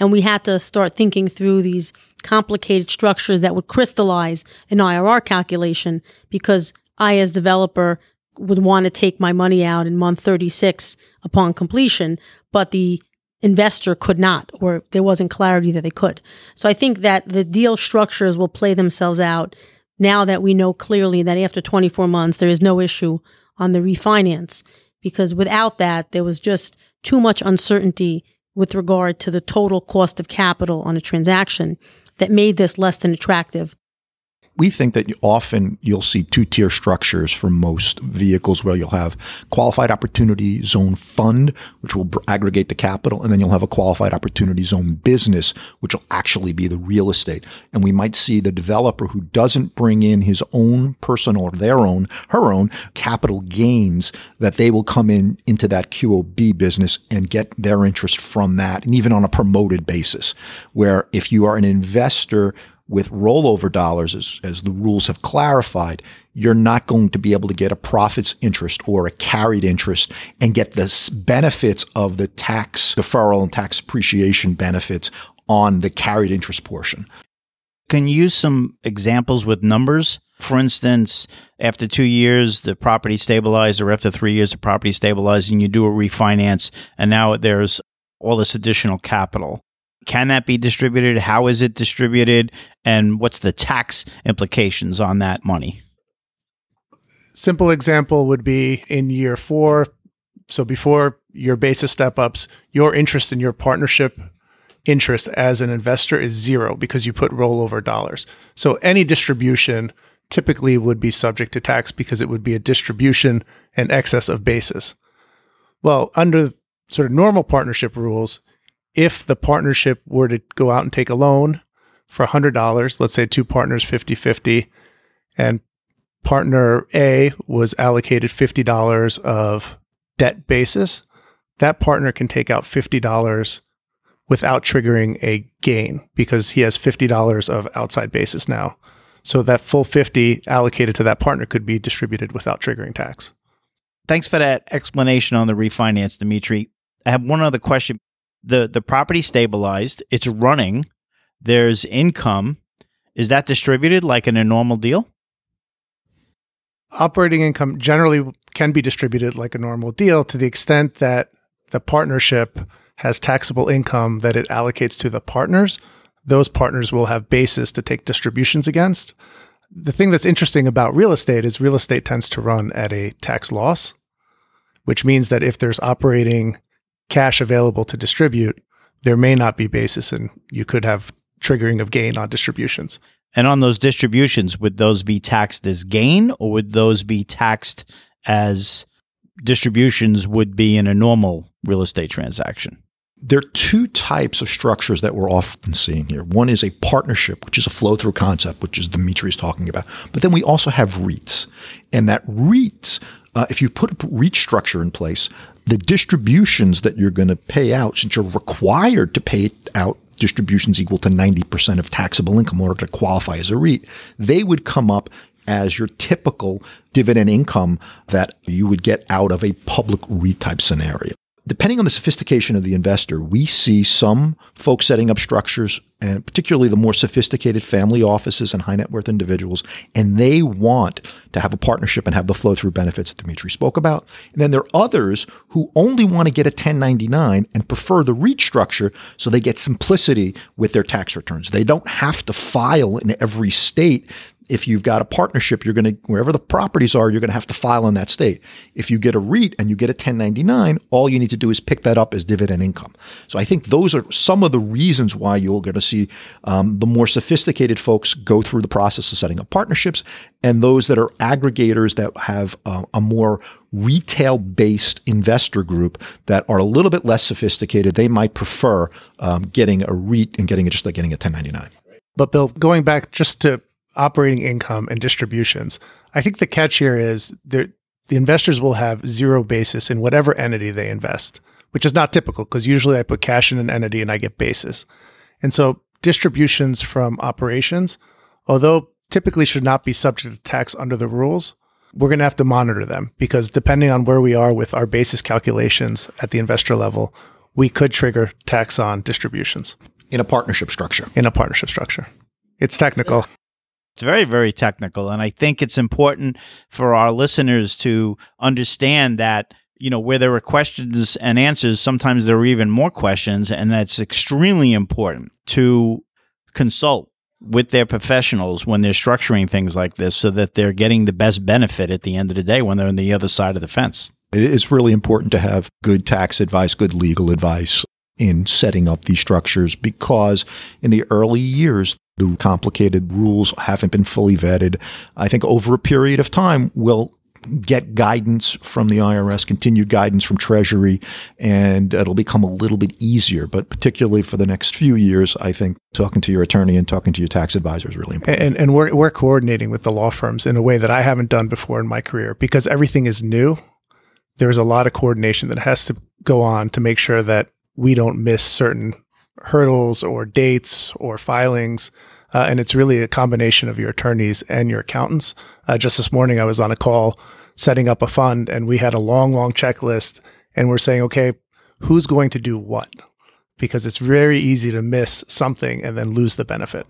And we had to start thinking through these complicated structures that would crystallize an IRR calculation because I, as developer, would want to take my money out in month 36 upon completion, but the investor could not, or there wasn't clarity that they could. So I think that the deal structures will play themselves out now that we know clearly that after 24 months, there is no issue on the refinance. Because without that, there was just too much uncertainty with regard to the total cost of capital on a transaction that made this less than attractive we think that often you'll see two tier structures for most vehicles where you'll have qualified opportunity zone fund, which will aggregate the capital, and then you'll have a qualified opportunity zone business, which will actually be the real estate. And we might see the developer who doesn't bring in his own personal or their own, her own capital gains that they will come in into that QOB business and get their interest from that. And even on a promoted basis, where if you are an investor with rollover dollars, as, as the rules have clarified, you're not going to be able to get a profits interest or a carried interest and get the benefits of the tax deferral and tax appreciation benefits on the carried interest portion. Can you use some examples with numbers? For instance, after two years, the property stabilized, or after three years, the property stabilized, and you do a refinance, and now there's all this additional capital. Can that be distributed? How is it distributed? And what's the tax implications on that money? Simple example would be in year four. So before your basis step ups, your interest in your partnership interest as an investor is zero because you put rollover dollars. So any distribution typically would be subject to tax because it would be a distribution in excess of basis. Well, under sort of normal partnership rules, if the partnership were to go out and take a loan for $100, let's say two partners 50 50, and partner A was allocated $50 of debt basis, that partner can take out $50 without triggering a gain because he has $50 of outside basis now. So that full 50 allocated to that partner could be distributed without triggering tax. Thanks for that explanation on the refinance, Dimitri. I have one other question. The the property stabilized, it's running, there's income. Is that distributed like in a normal deal? Operating income generally can be distributed like a normal deal to the extent that the partnership has taxable income that it allocates to the partners. Those partners will have basis to take distributions against. The thing that's interesting about real estate is real estate tends to run at a tax loss, which means that if there's operating cash available to distribute, there may not be basis and you could have triggering of gain on distributions. And on those distributions, would those be taxed as gain or would those be taxed as distributions would be in a normal real estate transaction? There are two types of structures that we're often seeing here. One is a partnership, which is a flow through concept, which is Dimitri is talking about. But then we also have REITs. And that REITs, uh, if you put a REIT structure in place, the distributions that you're going to pay out, since you're required to pay out distributions equal to 90% of taxable income in order to qualify as a REIT, they would come up as your typical dividend income that you would get out of a public REIT type scenario. Depending on the sophistication of the investor, we see some folks setting up structures, and particularly the more sophisticated family offices and high net worth individuals, and they want to have a partnership and have the flow through benefits that Dimitri spoke about. And then there are others who only want to get a 1099 and prefer the REIT structure so they get simplicity with their tax returns. They don't have to file in every state if you've got a partnership, you're going to, wherever the properties are, you're going to have to file in that state. If you get a REIT and you get a 1099, all you need to do is pick that up as dividend income. So I think those are some of the reasons why you're going to see um, the more sophisticated folks go through the process of setting up partnerships and those that are aggregators that have uh, a more retail based investor group that are a little bit less sophisticated. They might prefer um, getting a REIT and getting it just like getting a 1099. But Bill, going back just to operating income and distributions. I think the catch here is the investors will have zero basis in whatever entity they invest, which is not typical because usually I put cash in an entity and I get basis. And so distributions from operations, although typically should not be subject to tax under the rules, we're going to have to monitor them because depending on where we are with our basis calculations at the investor level, we could trigger tax on distributions in a partnership structure. In a partnership structure. It's technical. It's very, very technical. And I think it's important for our listeners to understand that, you know, where there are questions and answers, sometimes there are even more questions. And that's extremely important to consult with their professionals when they're structuring things like this so that they're getting the best benefit at the end of the day when they're on the other side of the fence. It is really important to have good tax advice, good legal advice in setting up these structures because in the early years, the complicated rules haven't been fully vetted. I think over a period of time, we'll get guidance from the IRS, continued guidance from Treasury, and it'll become a little bit easier. But particularly for the next few years, I think talking to your attorney and talking to your tax advisor is really important. And, and we're, we're coordinating with the law firms in a way that I haven't done before in my career because everything is new. There's a lot of coordination that has to go on to make sure that we don't miss certain hurdles or dates or filings. Uh, and it's really a combination of your attorneys and your accountants. Uh, just this morning, I was on a call setting up a fund, and we had a long, long checklist, and we're saying, okay, who's going to do what? Because it's very easy to miss something and then lose the benefit.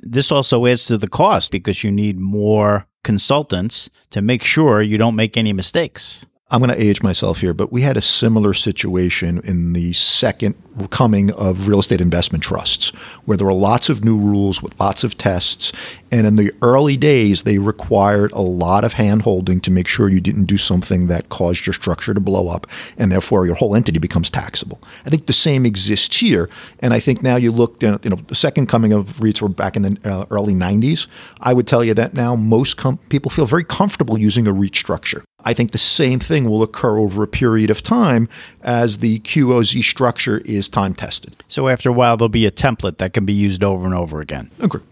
This also adds to the cost because you need more consultants to make sure you don't make any mistakes. I'm going to age myself here, but we had a similar situation in the second coming of real estate investment trusts, where there were lots of new rules with lots of tests. And in the early days, they required a lot of hand holding to make sure you didn't do something that caused your structure to blow up, and therefore your whole entity becomes taxable. I think the same exists here. And I think now you look, you know, the second coming of REITs were back in the uh, early 90s. I would tell you that now most com- people feel very comfortable using a REIT structure. I think the same thing will occur over a period of time as the QOZ structure is time tested. So after a while, there'll be a template that can be used over and over again. Agree.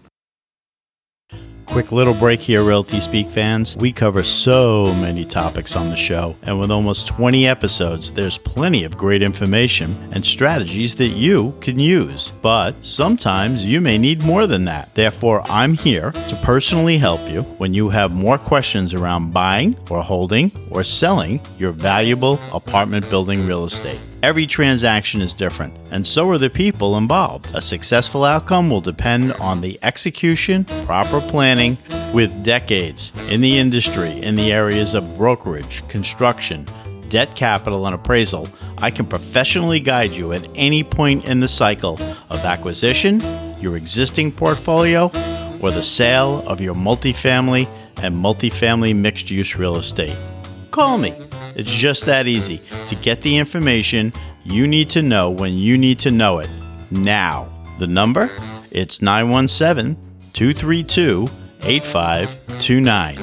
Quick little break here, Realty Speak fans. We cover so many topics on the show, and with almost 20 episodes, there's plenty of great information and strategies that you can use. But sometimes you may need more than that. Therefore, I'm here to personally help you when you have more questions around buying or holding or selling your valuable apartment building real estate. Every transaction is different, and so are the people involved. A successful outcome will depend on the execution, proper planning, with decades in the industry in the areas of brokerage, construction, debt capital, and appraisal. I can professionally guide you at any point in the cycle of acquisition, your existing portfolio, or the sale of your multifamily and multifamily mixed use real estate. Call me. It's just that easy to get the information you need to know when you need to know it. Now, the number? It's 917 232 8529.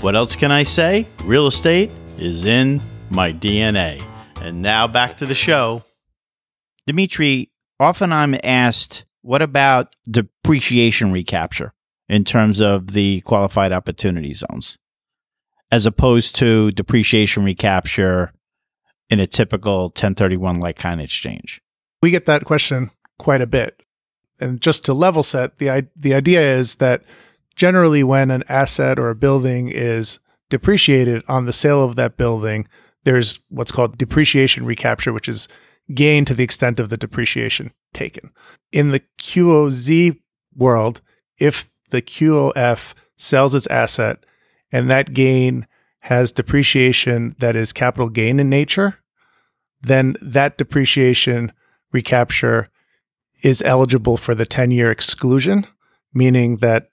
What else can I say? Real estate is in my DNA. And now back to the show. Dimitri, often I'm asked, what about depreciation recapture in terms of the qualified opportunity zones? As opposed to depreciation recapture in a typical 1031 like kind exchange? We get that question quite a bit. And just to level set, the the idea is that generally when an asset or a building is depreciated on the sale of that building, there's what's called depreciation recapture, which is gain to the extent of the depreciation taken. In the QOZ world, if the QOF sells its asset and that gain has depreciation that is capital gain in nature, then that depreciation recapture is eligible for the 10 year exclusion, meaning that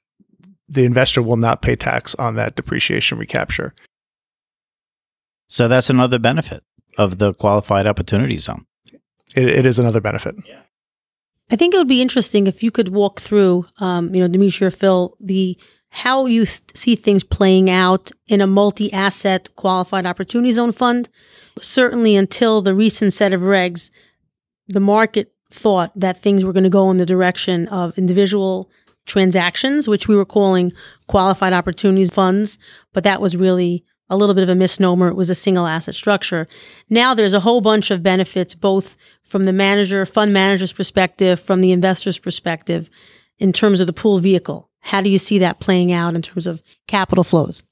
the investor will not pay tax on that depreciation recapture. So that's another benefit of the qualified opportunity zone. it, it is another benefit. Yeah. I think it would be interesting if you could walk through, um, you know, Dimitri or Phil, the how you th- see things playing out in a multi-asset qualified opportunity zone fund. Certainly until the recent set of regs, the market thought that things were going to go in the direction of individual transactions, which we were calling qualified opportunities funds, but that was really a little bit of a misnomer. It was a single asset structure. Now there's a whole bunch of benefits, both from the manager, fund manager's perspective, from the investor's perspective, in terms of the pool vehicle. How do you see that playing out in terms of capital flows?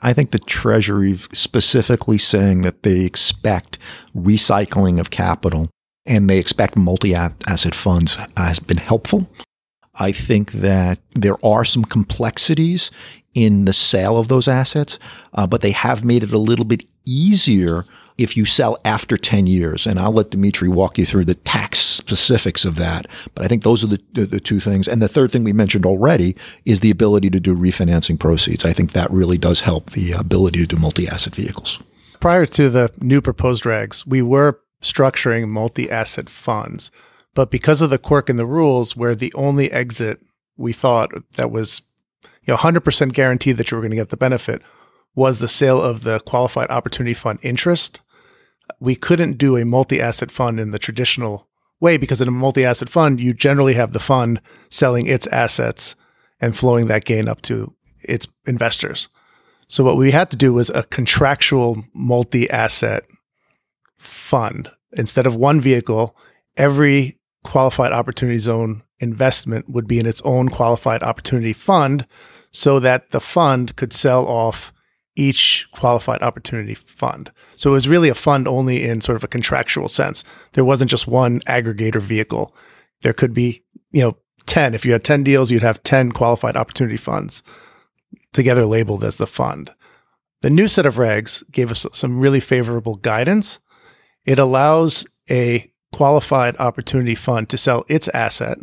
I think the Treasury specifically saying that they expect recycling of capital and they expect multi asset funds has been helpful. I think that there are some complexities in the sale of those assets, uh, but they have made it a little bit easier if you sell after 10 years. And I'll let Dimitri walk you through the tax specifics of that. But I think those are the, the, the, two things. And the third thing we mentioned already is the ability to do refinancing proceeds. I think that really does help the ability to do multi asset vehicles. Prior to the new proposed regs, we were structuring multi asset funds. But because of the quirk in the rules, where the only exit we thought that was you know 100% guaranteed that you were going to get the benefit was the sale of the qualified opportunity fund interest we couldn't do a multi asset fund in the traditional way because in a multi asset fund, you generally have the fund selling its assets and flowing that gain up to its investors. So what we had to do was a contractual multi asset fund. Instead of one vehicle, every qualified opportunity zone investment would be in its own qualified opportunity fund so that the fund could sell off each qualified opportunity fund. So it was really a fund only in sort of a contractual sense. There wasn't just one aggregator vehicle. There could be, you know, 10. If you had 10 deals, you'd have 10 qualified opportunity funds together labeled as the fund. The new set of regs gave us some really favorable guidance. It allows a qualified opportunity fund to sell its asset.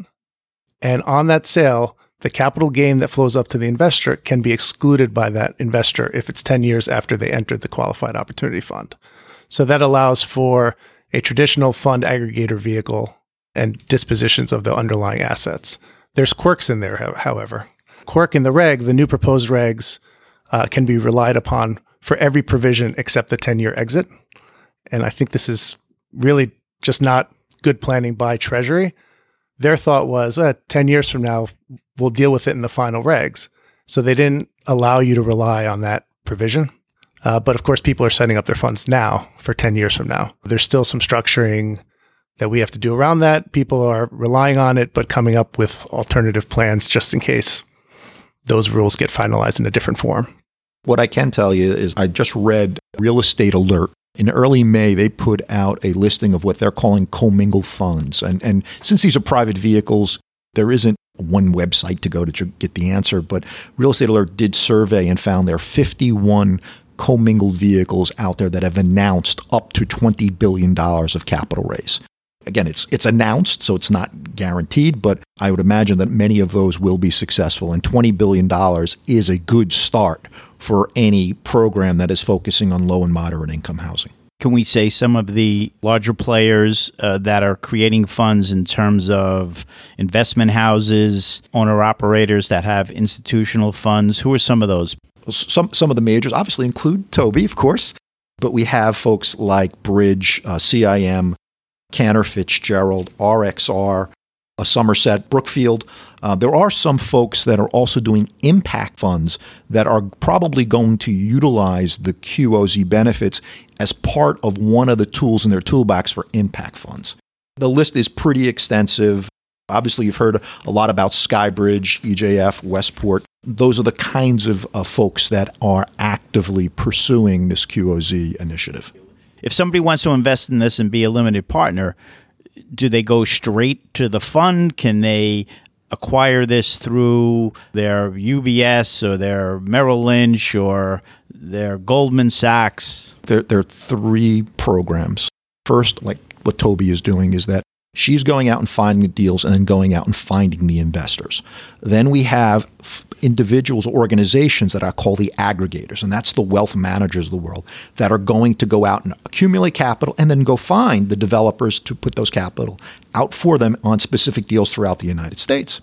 And on that sale, the capital gain that flows up to the investor can be excluded by that investor if it's 10 years after they entered the qualified opportunity fund. So that allows for a traditional fund aggregator vehicle and dispositions of the underlying assets. There's quirks in there, however. Quirk in the reg, the new proposed regs uh, can be relied upon for every provision except the 10 year exit. And I think this is really just not good planning by Treasury their thought was, uh, 10 years from now, we'll deal with it in the final regs. So they didn't allow you to rely on that provision. Uh, but of course, people are setting up their funds now for 10 years from now. There's still some structuring that we have to do around that. People are relying on it, but coming up with alternative plans just in case those rules get finalized in a different form. What I can tell you is I just read Real Estate Alert. In early May, they put out a listing of what they're calling commingled funds. And, and since these are private vehicles, there isn't one website to go to get the answer. But Real Estate Alert did survey and found there are 51 commingled vehicles out there that have announced up to $20 billion of capital raise. Again, it's it's announced, so it's not guaranteed, but I would imagine that many of those will be successful. And twenty billion dollars is a good start for any program that is focusing on low and moderate income housing. Can we say some of the larger players uh, that are creating funds in terms of investment houses, owner operators that have institutional funds? Who are some of those? Some some of the majors obviously include Toby, of course, but we have folks like Bridge, uh, CIM, Cantor Fitzgerald, RXR, a Somerset, Brookfield. Uh, there are some folks that are also doing impact funds that are probably going to utilize the QOZ benefits as part of one of the tools in their toolbox for impact funds. The list is pretty extensive. Obviously, you've heard a lot about Skybridge, EJF, Westport. Those are the kinds of uh, folks that are actively pursuing this QOZ initiative if somebody wants to invest in this and be a limited partner, do they go straight to the fund? Can they acquire this through their UBS or their Merrill Lynch or their Goldman Sachs? There, there are three programs. First, like what Toby is doing, is that she's going out and finding the deals and then going out and finding the investors. Then we have individuals, organizations that I call the aggregators, and that's the wealth managers of the world that are going to go out and accumulate capital and then go find the developers to put those capital out for them on specific deals throughout the United States.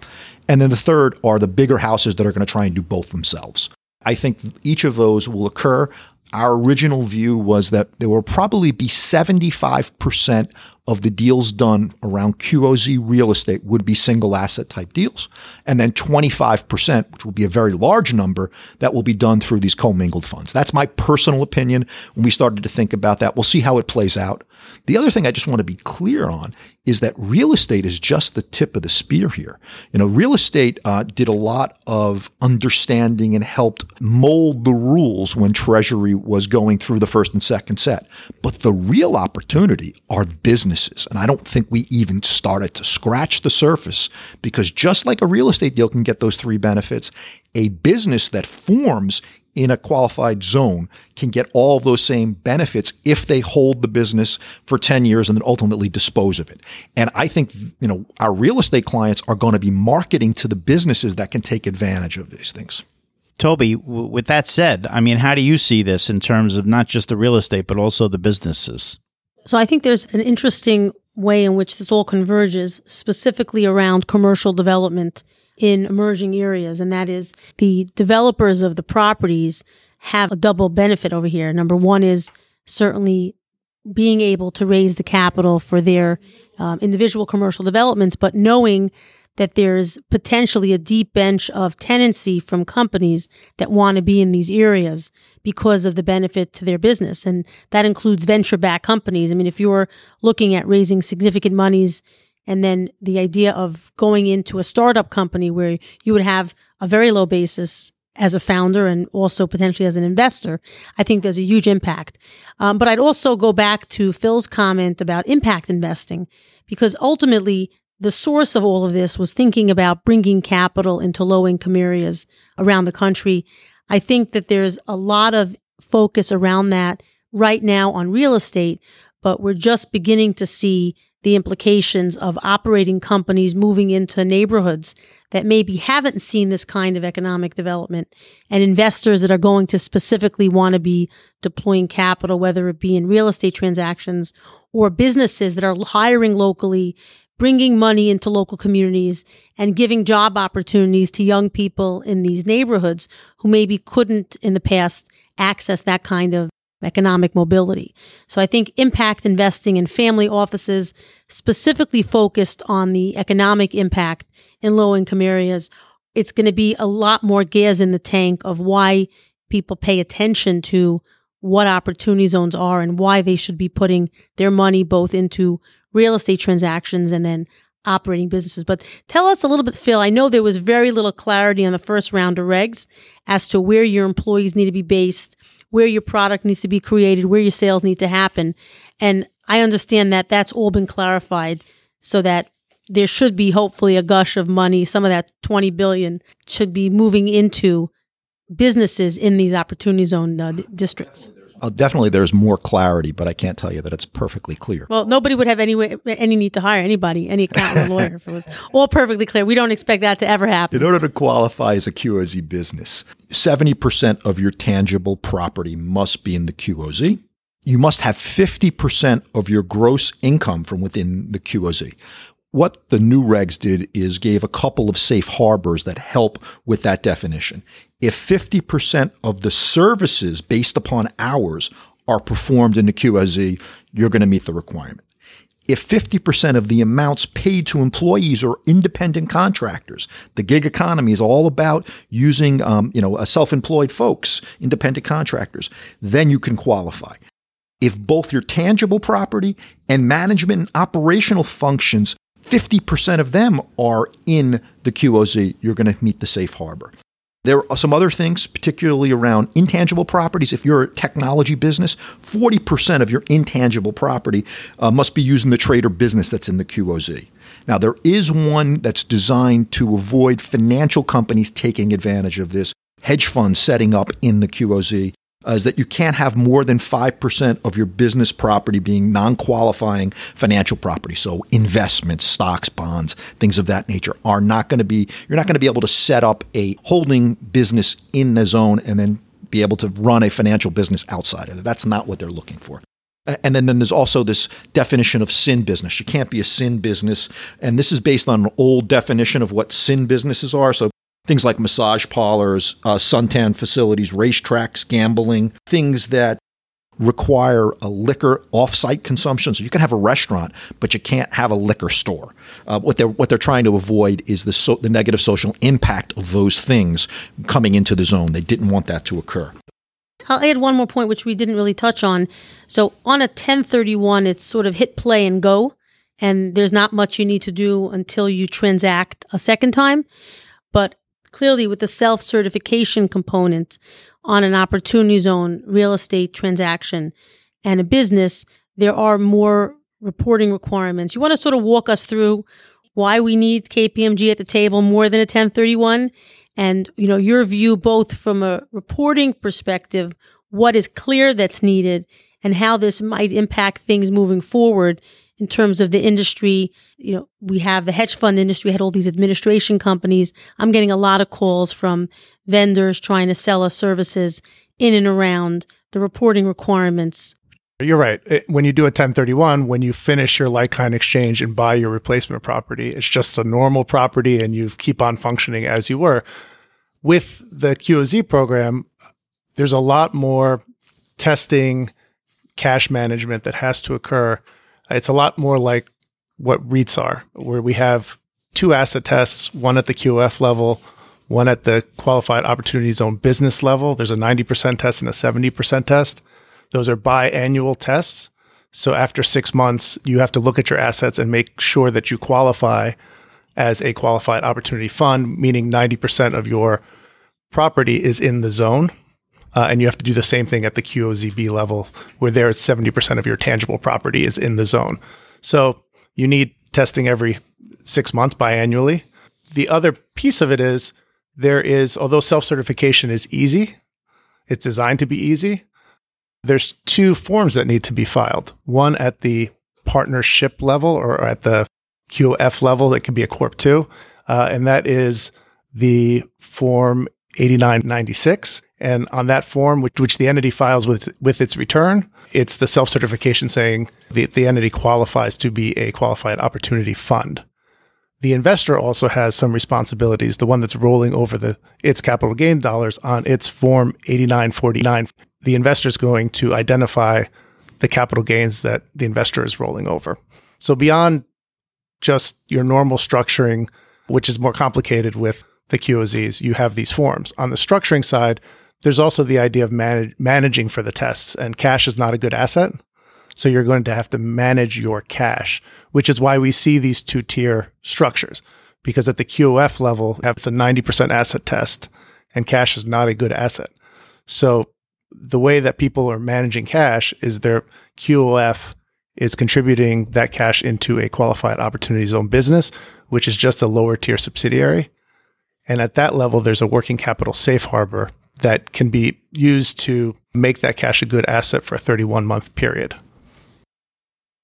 And then the third are the bigger houses that are going to try and do both themselves. I think each of those will occur. Our original view was that there will probably be 75% of the deals done around QOZ real estate would be single asset type deals. And then 25%, which will be a very large number, that will be done through these commingled funds. That's my personal opinion. When we started to think about that, we'll see how it plays out. The other thing I just want to be clear on is that real estate is just the tip of the spear here. You know, real estate uh, did a lot of understanding and helped mold the rules when Treasury was going through the first and second set. But the real opportunity are businesses. And I don't think we even started to scratch the surface because just like a real estate deal can get those three benefits, a business that forms in a qualified zone can get all those same benefits if they hold the business for 10 years and then ultimately dispose of it. And I think, you know, our real estate clients are going to be marketing to the businesses that can take advantage of these things. Toby, w- with that said, I mean, how do you see this in terms of not just the real estate, but also the businesses? So I think there's an interesting way in which this all converges, specifically around commercial development in emerging areas, and that is the developers of the properties have a double benefit over here. Number one is certainly being able to raise the capital for their um, individual commercial developments, but knowing that there's potentially a deep bench of tenancy from companies that want to be in these areas because of the benefit to their business. And that includes venture backed companies. I mean, if you're looking at raising significant monies and then the idea of going into a startup company where you would have a very low basis as a founder and also potentially as an investor, I think there's a huge impact. Um, but I'd also go back to Phil's comment about impact investing because ultimately the source of all of this was thinking about bringing capital into low income areas around the country. I think that there's a lot of focus around that right now on real estate, but we're just beginning to see the implications of operating companies moving into neighborhoods that maybe haven't seen this kind of economic development and investors that are going to specifically want to be deploying capital, whether it be in real estate transactions or businesses that are hiring locally, bringing money into local communities and giving job opportunities to young people in these neighborhoods who maybe couldn't in the past access that kind of economic mobility. So I think impact investing in family offices specifically focused on the economic impact in low income areas, it's going to be a lot more gas in the tank of why people pay attention to what opportunity zones are and why they should be putting their money both into real estate transactions and then operating businesses. But tell us a little bit, Phil. I know there was very little clarity on the first round of regs as to where your employees need to be based, where your product needs to be created, where your sales need to happen. And I understand that that's all been clarified so that there should be hopefully a gush of money. Some of that 20 billion should be moving into businesses in these opportunity zone uh, districts. Uh, definitely, there's more clarity, but I can't tell you that it's perfectly clear. Well, nobody would have any way, any need to hire anybody, any accountant or lawyer, if it was all perfectly clear. We don't expect that to ever happen. In order to qualify as a QOZ business, 70% of your tangible property must be in the QOZ. You must have 50% of your gross income from within the QOZ. What the new regs did is gave a couple of safe harbors that help with that definition. If 50% of the services based upon hours are performed in the QOZ, you're going to meet the requirement. If 50% of the amounts paid to employees or independent contractors, the gig economy is all about using, um, you know, self-employed folks, independent contractors, then you can qualify. If both your tangible property and management and operational functions 50% of them are in the QOZ, you're going to meet the safe harbor. There are some other things, particularly around intangible properties. If you're a technology business, 40% of your intangible property uh, must be used in the trade or business that's in the QOZ. Now, there is one that's designed to avoid financial companies taking advantage of this, hedge funds setting up in the QOZ uh, is that you can't have more than 5% of your business property being non qualifying financial property. So, investments, stocks, bonds, things of that nature are not going to be, you're not going to be able to set up a holding business in the zone and then be able to run a financial business outside of it. That's not what they're looking for. And then, then there's also this definition of sin business. You can't be a sin business. And this is based on an old definition of what sin businesses are. So things like massage parlors, uh, suntan facilities, racetracks, gambling, things that require a liquor off-site consumption. So you can have a restaurant, but you can't have a liquor store. Uh, what they're what they're trying to avoid is the so, the negative social impact of those things coming into the zone. They didn't want that to occur. I'll add one more point, which we didn't really touch on. So on a 1031, it's sort of hit play and go, and there's not much you need to do until you transact a second time. Clearly with the self certification component on an opportunity zone real estate transaction and a business, there are more reporting requirements. You want to sort of walk us through why we need KPMG at the table more than a 1031 and you know your view both from a reporting perspective what is clear that's needed and how this might impact things moving forward in terms of the industry. You know, we have the hedge fund industry, had all these administration companies. I'm getting a lot of calls from vendors trying to sell us services in and around the reporting requirements. You're right. when you do a 1031, when you finish your like kind exchange and buy your replacement property, it's just a normal property and you keep on functioning as you were. With the QOZ program, there's a lot more testing, cash management that has to occur it's a lot more like what REITs are, where we have two asset tests, one at the QF level, one at the qualified opportunity zone business level. There's a 90% test and a 70% test. Those are biannual tests. So after six months, you have to look at your assets and make sure that you qualify as a qualified opportunity fund, meaning 90% of your property is in the zone. Uh, and you have to do the same thing at the QOZB level, where there it's 70% of your tangible property is in the zone. So you need testing every six months biannually. The other piece of it is there is, although self certification is easy, it's designed to be easy. There's two forms that need to be filed one at the partnership level or at the QF level, that can be a Corp 2, uh, and that is the Form 8996 and on that form, which, which the entity files with, with its return, it's the self certification saying the, the entity qualifies to be a qualified opportunity fund. The investor also has some responsibilities, the one that's rolling over the its capital gain dollars on its form 8949. the investor is going to identify the capital gains that the investor is rolling over. So beyond just your normal structuring, which is more complicated with the QOZs, you have these forms. On the structuring side, there's also the idea of manage, managing for the tests, and cash is not a good asset. So you're going to have to manage your cash, which is why we see these two tier structures. Because at the QOF level, it's a 90% asset test, and cash is not a good asset. So the way that people are managing cash is their QOF is contributing that cash into a qualified opportunity zone business, which is just a lower tier subsidiary. And at that level, there's a working capital safe harbor that can be used to make that cash a good asset for a 31 month period.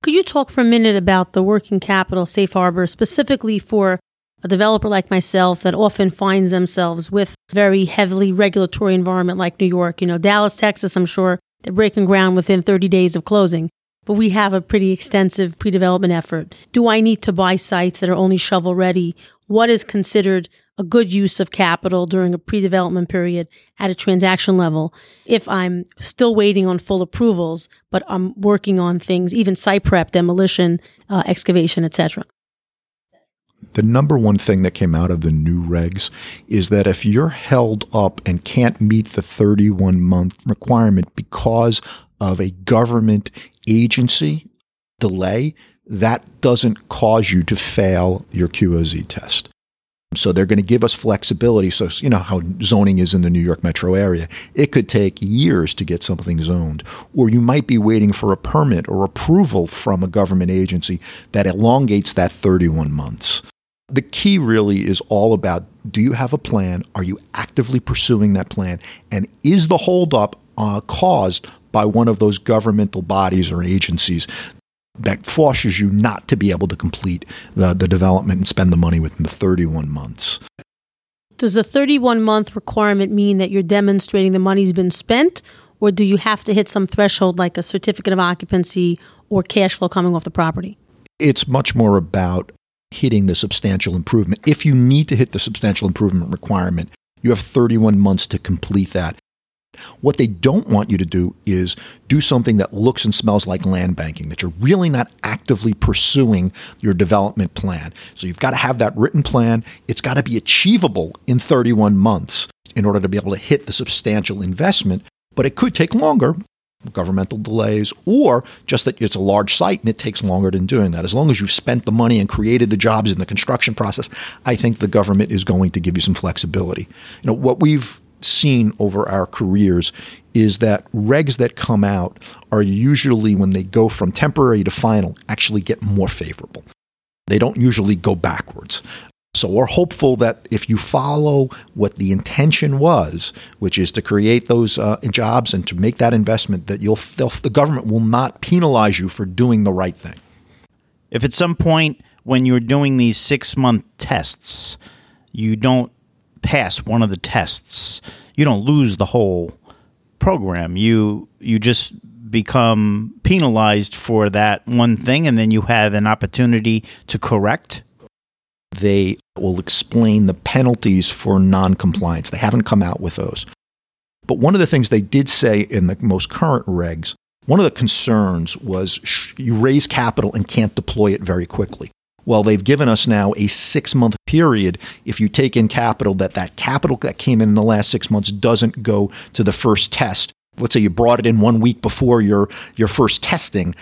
Could you talk for a minute about the working capital safe harbor specifically for a developer like myself that often finds themselves with very heavily regulatory environment like New York, you know, Dallas, Texas, I'm sure they're breaking ground within 30 days of closing. But we have a pretty extensive pre-development effort. Do I need to buy sites that are only shovel ready? What is considered a good use of capital during a pre-development period at a transaction level if I'm still waiting on full approvals, but I'm working on things, even site prep, demolition, uh, excavation, etc. The number one thing that came out of the new regs is that if you're held up and can't meet the 31 month requirement because of a government agency delay, that doesn't cause you to fail your QOZ test. So they're going to give us flexibility. So, you know how zoning is in the New York metro area. It could take years to get something zoned, or you might be waiting for a permit or approval from a government agency that elongates that 31 months. The key really is all about do you have a plan? Are you actively pursuing that plan? And is the holdup uh, caused by one of those governmental bodies or agencies that forces you not to be able to complete the, the development and spend the money within the 31 months. Does the 31 month requirement mean that you're demonstrating the money's been spent, or do you have to hit some threshold like a certificate of occupancy or cash flow coming off the property? It's much more about hitting the substantial improvement. If you need to hit the substantial improvement requirement, you have 31 months to complete that. What they don't want you to do is do something that looks and smells like land banking, that you're really not actively pursuing your development plan. So you've got to have that written plan. It's got to be achievable in 31 months in order to be able to hit the substantial investment, but it could take longer. Governmental delays, or just that it's a large site and it takes longer than doing that. As long as you've spent the money and created the jobs in the construction process, I think the government is going to give you some flexibility. You know, what we've seen over our careers is that regs that come out are usually when they go from temporary to final actually get more favorable. They don't usually go backwards. So we're hopeful that if you follow what the intention was, which is to create those uh, jobs and to make that investment, that you'll the government will not penalize you for doing the right thing. If at some point when you're doing these six month tests, you don't pass one of the tests, you don't lose the whole program. You you just become penalized for that one thing and then you have an opportunity to correct. They will explain the penalties for noncompliance. They haven't come out with those. But one of the things they did say in the most current regs, one of the concerns was sh- you raise capital and can't deploy it very quickly. Well, they've given us now a six month period. If you take in capital, that that capital that came in in the last six months doesn't go to the first test. Let's say you brought it in one week before your, your first testing,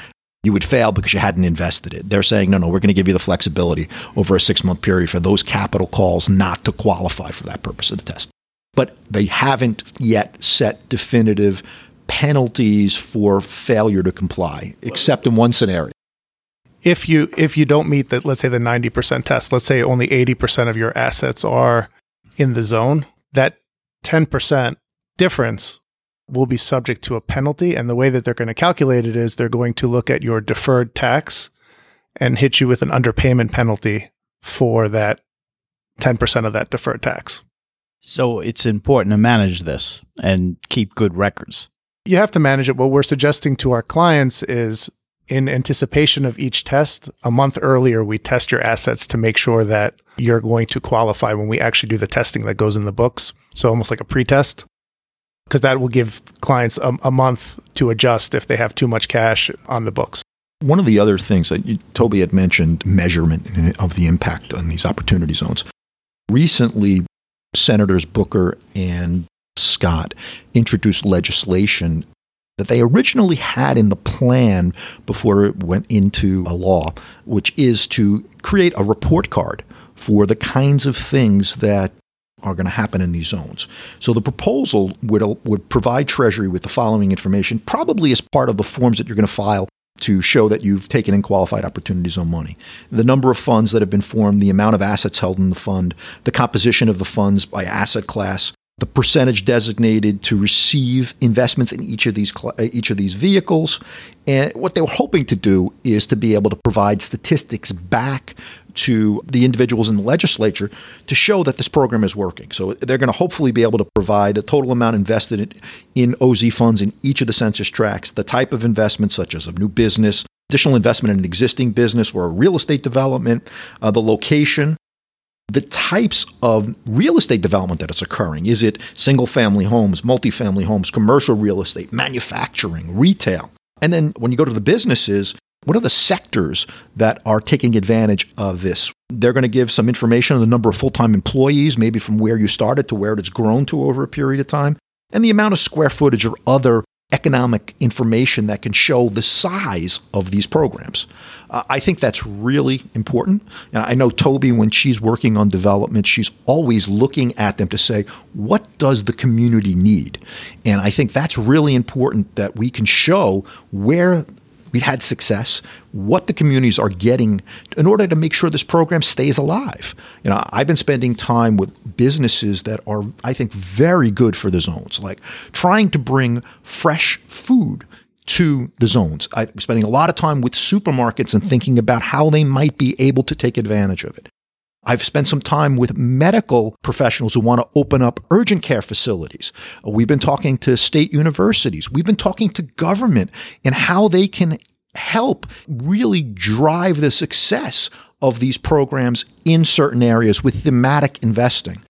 you would fail because you hadn't invested it. They're saying, no, no, we're going to give you the flexibility over a six month period for those capital calls not to qualify for that purpose of the test. But they haven't yet set definitive penalties for failure to comply, except in one scenario if you if you don't meet the let's say the 90% test let's say only 80% of your assets are in the zone that 10% difference will be subject to a penalty. And the way that they're going to calculate it is they're going to look at your deferred tax and hit you with an underpayment penalty for that 10% of that deferred tax. So it's important to manage this and keep good records. You have to manage it. What we're suggesting to our clients is in anticipation of each test, a month earlier, we test your assets to make sure that you're going to qualify when we actually do the testing that goes in the books. So almost like a pre-test. because that will give clients a, a, month to adjust if they have too much cash on the books. One of the other things that you, Toby had mentioned measurement of the impact on these opportunity zones. Recently, Senators Booker and Scott introduced legislation that they originally had in the plan before it went into a law, which is to create a report card for the kinds of things that are going to happen in these zones. So the proposal would, would provide Treasury with the following information, probably as part of the forms that you're going to file to show that you've taken in qualified opportunity zone money. The number of funds that have been formed, the amount of assets held in the fund, the composition of the funds by asset class, the percentage designated to receive investments in each of these uh, each of these vehicles, and what they were hoping to do is to be able to provide statistics back to the individuals in the legislature to show that this program is working. So they're going to hopefully be able to provide a total amount invested in OZ funds in each of the census tracts, the type of investment such as a new business, additional investment in an existing business or a real estate development, uh, the location, the types of real estate development that is occurring. Is it single family homes, multifamily homes, commercial real estate, manufacturing, retail? And then when you go to the businesses, what are the sectors that are taking advantage of this? They're going to give some information on the number of full time employees, maybe from where you started to where it's grown to over a period of time, and the amount of square footage or other economic information that can show the size of these programs. Uh, I think that's really important. And I know Toby, when she's working on development, she's always looking at them to say, what does the community need? And I think that's really important that we can show where we've had success, what the communities are getting in order to make sure this program stays alive. You know, I've been spending time with businesses that are, I think, very good for the zones, like trying to bring fresh food to the zones. I'm spending a lot of time with supermarkets and thinking about how they might be able to take advantage of it. I've spent some time with medical professionals who want to open up urgent care facilities. We've been talking to state universities. We've been talking to government and how they can help really drive the success of these programs in certain areas with thematic investing.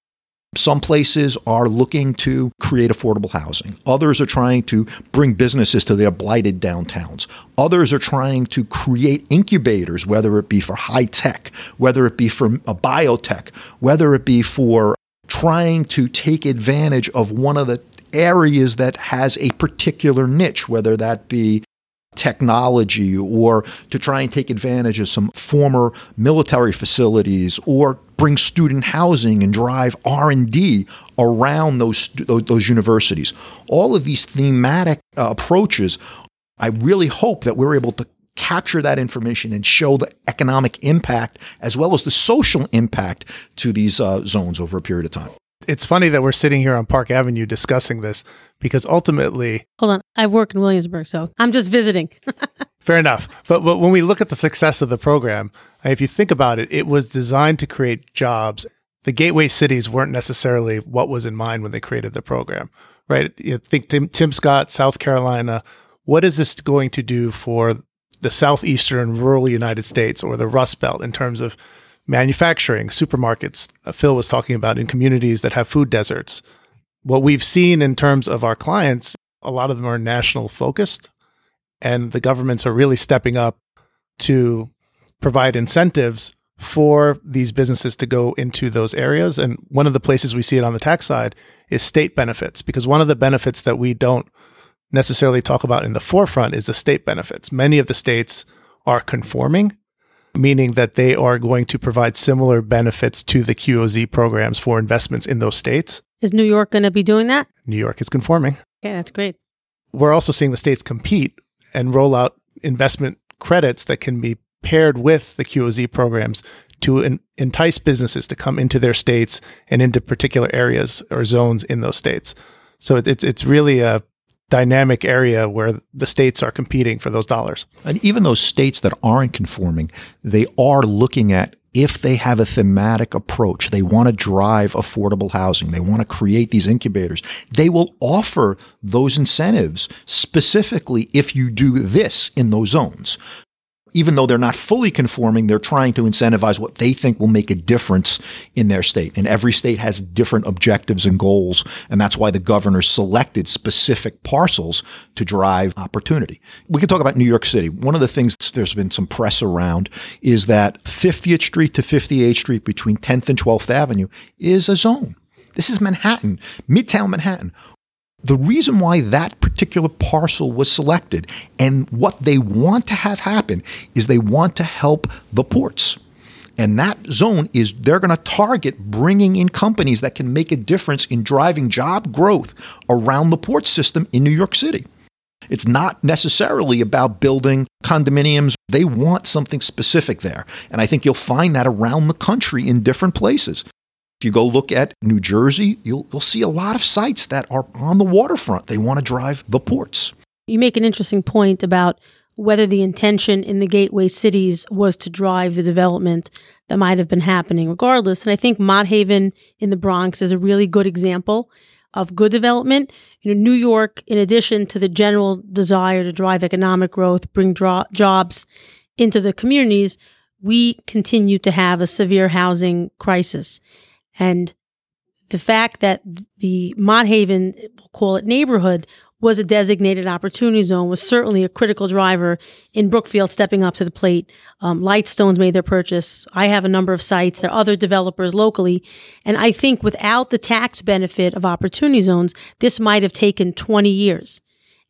Some places are looking to create affordable housing. Others are trying to bring businesses to their blighted downtowns. Others are trying to create incubators, whether it be for high tech, whether it be for biotech, whether it be for trying to take advantage of one of the areas that has a particular niche, whether that be technology or to try and take advantage of some former military facilities or bring student housing and drive R&D around those those universities. All of these thematic uh, approaches I really hope that we're able to capture that information and show the economic impact as well as the social impact to these uh, zones over a period of time. It's funny that we're sitting here on Park Avenue discussing this because ultimately. Hold on. I work in Williamsburg, so I'm just visiting. fair enough. But, but when we look at the success of the program, if you think about it, it was designed to create jobs. The gateway cities weren't necessarily what was in mind when they created the program, right? You think Tim, Tim Scott, South Carolina. What is this going to do for the southeastern rural United States or the Rust Belt in terms of manufacturing, supermarkets, uh, Phil was talking about in communities that have food deserts. What we've seen in terms of our clients, a lot of them are national focused, and the governments are really stepping up to provide incentives for these businesses to go into those areas. And one of the places we see it on the tax side is state benefits, because one of the benefits that we don't necessarily talk about in the forefront is the state benefits. Many of the states are conforming meaning that they are going to provide similar benefits to the QOZ programs for investments in those states. Is New York going to be doing that? New York is conforming. Yeah, that's great. We're also seeing the states compete and roll out investment credits that can be paired with the QOZ programs to entice businesses to come into their states and into particular areas or zones in those states. So it's it's really a dynamic area where the states are competing for those dollars. And even those states that aren't conforming, they are looking at if they have a thematic approach, they want to drive affordable housing, they want to create these incubators, they will offer those incentives specifically if you do this in those zones. Even though they're not fully conforming, they're trying to incentivize what they think will make a difference in their state. And every state has different objectives and goals. And that's why the governor selected specific parcels to drive opportunity. We can talk about New York City. One of the things there's been some press around is that 50th Street to 58th Street between 10th and 12th Avenue is a zone. This is Manhattan, Midtown Manhattan. The reason why that particular parcel was selected and what they want to have happen is they want to help the ports. And that zone is they're going to target bringing in companies that can make a difference in driving job growth around the port system in New York City. It's not necessarily about building condominiums. They want something specific there. And I think you'll find that around the country in different places. If you go look at New Jersey, you'll, you'll see a lot of sites that are on the waterfront. They want to drive the ports. You make an interesting point about whether the intention in the gateway cities was to drive the development that might have been happening regardless. And I think Mott Haven in the Bronx is a really good example of good development. You know, New York, in addition to the general desire to drive economic growth, bring jobs into the communities, we continue to have a severe housing crisis. And the fact that the Mott Haven, we'll call it neighborhood, was a designated opportunity zone was certainly a critical driver in Brookfield stepping up to the plate. Um, Lightstones made their purchase. I have a number of sites. There are other developers locally. And I think without the tax benefit of opportunity zones, this might have taken 20 years.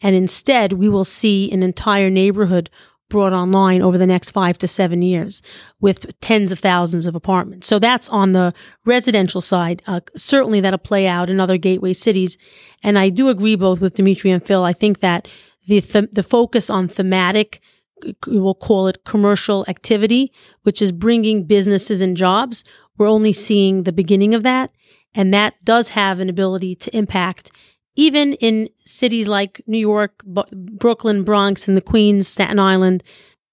And instead, we will see an entire neighborhood brought online over the next five to seven years with tens of thousands of apartments. So that's on the residential side. Uh, certainly that'll play out in other gateway cities. And I do agree both with Dimitri and Phil. I think that the, th- the focus on thematic, we'll call it commercial activity, which is bringing businesses and jobs. We're only seeing the beginning of that. And that does have an ability to impact even in cities like New York, B- Brooklyn, Bronx, and the Queens, Staten Island,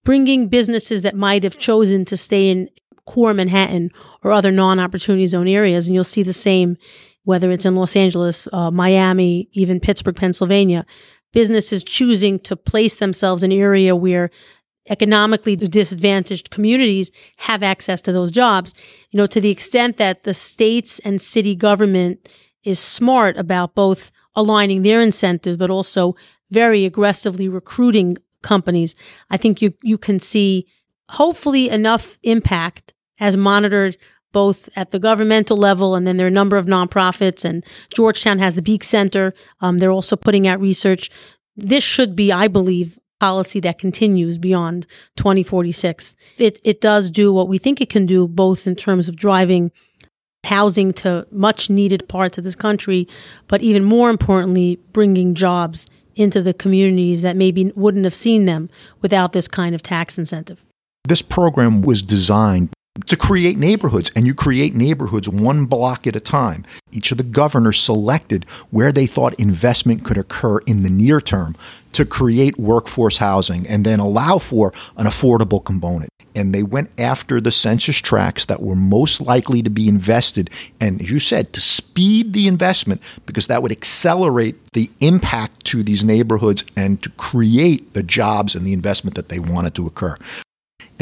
bringing businesses that might have chosen to stay in core Manhattan or other non opportunity zone areas. And you'll see the same whether it's in Los Angeles, uh, Miami, even Pittsburgh, Pennsylvania. Businesses choosing to place themselves in an area where economically disadvantaged communities have access to those jobs. You know, to the extent that the states and city government is smart about both aligning their incentives, but also very aggressively recruiting companies, I think you, you can see hopefully enough impact as monitored both at the governmental level and then there are a number of nonprofits and Georgetown has the Beeck Center. Um, they're also putting out research. This should be, I believe, policy that continues beyond 2046. It, it does do what we think it can do, both in terms of driving housing to much needed parts of this country, but even more importantly, bringing jobs into the communities that maybe wouldn't have seen them without this kind of tax incentive. This program was designed to create neighborhoods, and you create neighborhoods one block at a time. Each of the governors selected where they thought investment could occur in the near term to create workforce housing and then allow for an affordable component. And they went after the census tracts that were most likely to be invested, and as you said, to speed the investment because that would accelerate the impact to these neighborhoods and to create the jobs and the investment that they wanted to occur.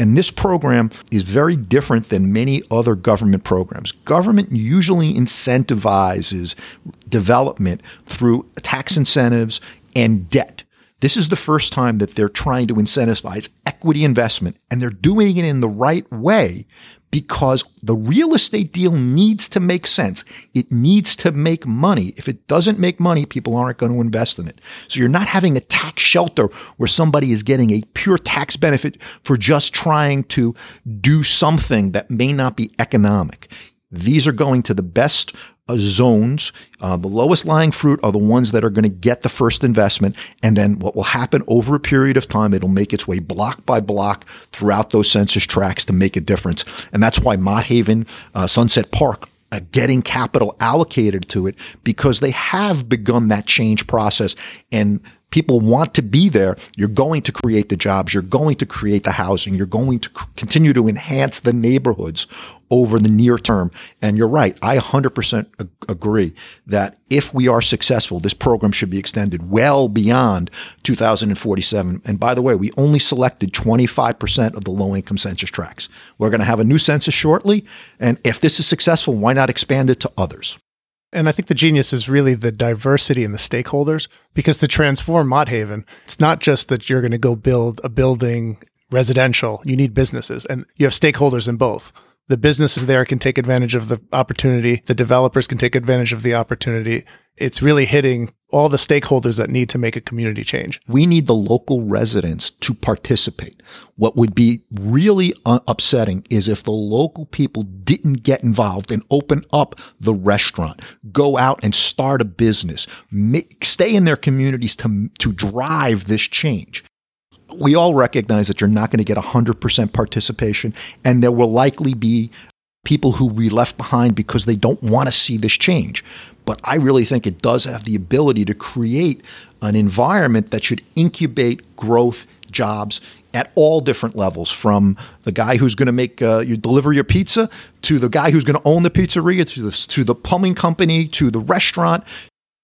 And this program is very different than many other government programs. Government usually incentivizes development through tax incentives and debt. This is the first time that they're trying to incentivize equity investment, and they're doing it in the right way because the real estate deal needs to make sense. It needs to make money. If it doesn't make money, people aren't going to invest in it. So you're not having a tax shelter where somebody is getting a pure tax benefit for just trying to do something that may not be economic. These are going to the best zones. Uh, the lowest lying fruit are the ones that are going to get the first investment. And then what will happen over a period of time, it'll make its way block by block throughout those census tracts to make a difference. And that's why Mott Haven, uh, Sunset Park, uh, getting capital allocated to it because they have begun that change process and people want to be there, you're going to create the jobs, you're going to create the housing, you're going to continue to enhance the neighborhoods over the near term. And you're right. I 100% ag- agree that if we are successful, this program should be extended well beyond 2047. And by the way, we only selected 25% of the low income census tracts. We're going to have a new census shortly. And if this is successful, why not expand it to others? And I think the genius is really the diversity in the stakeholders because to transform Mott Haven, it's not just that you're going to go build a building residential, you need businesses and you have stakeholders in both. The businesses there can take advantage of the opportunity, the developers can take advantage of the opportunity. It's really hitting all the stakeholders that need to make a community change. We need the local residents to participate. What would be really upsetting is if the local people didn't get involved and open up the restaurant, go out and start a business, make, stay in their communities to, to drive this change we all recognize that you're not going to get 100% participation, and there will likely be people who be left behind because they don't want to see this change. But I really think it does have the ability to create an environment that should incubate growth, jobs at all different levels from the guy who's going to make uh, you deliver your pizza to the guy who's going to own the pizzeria to the, to the plumbing company to the restaurant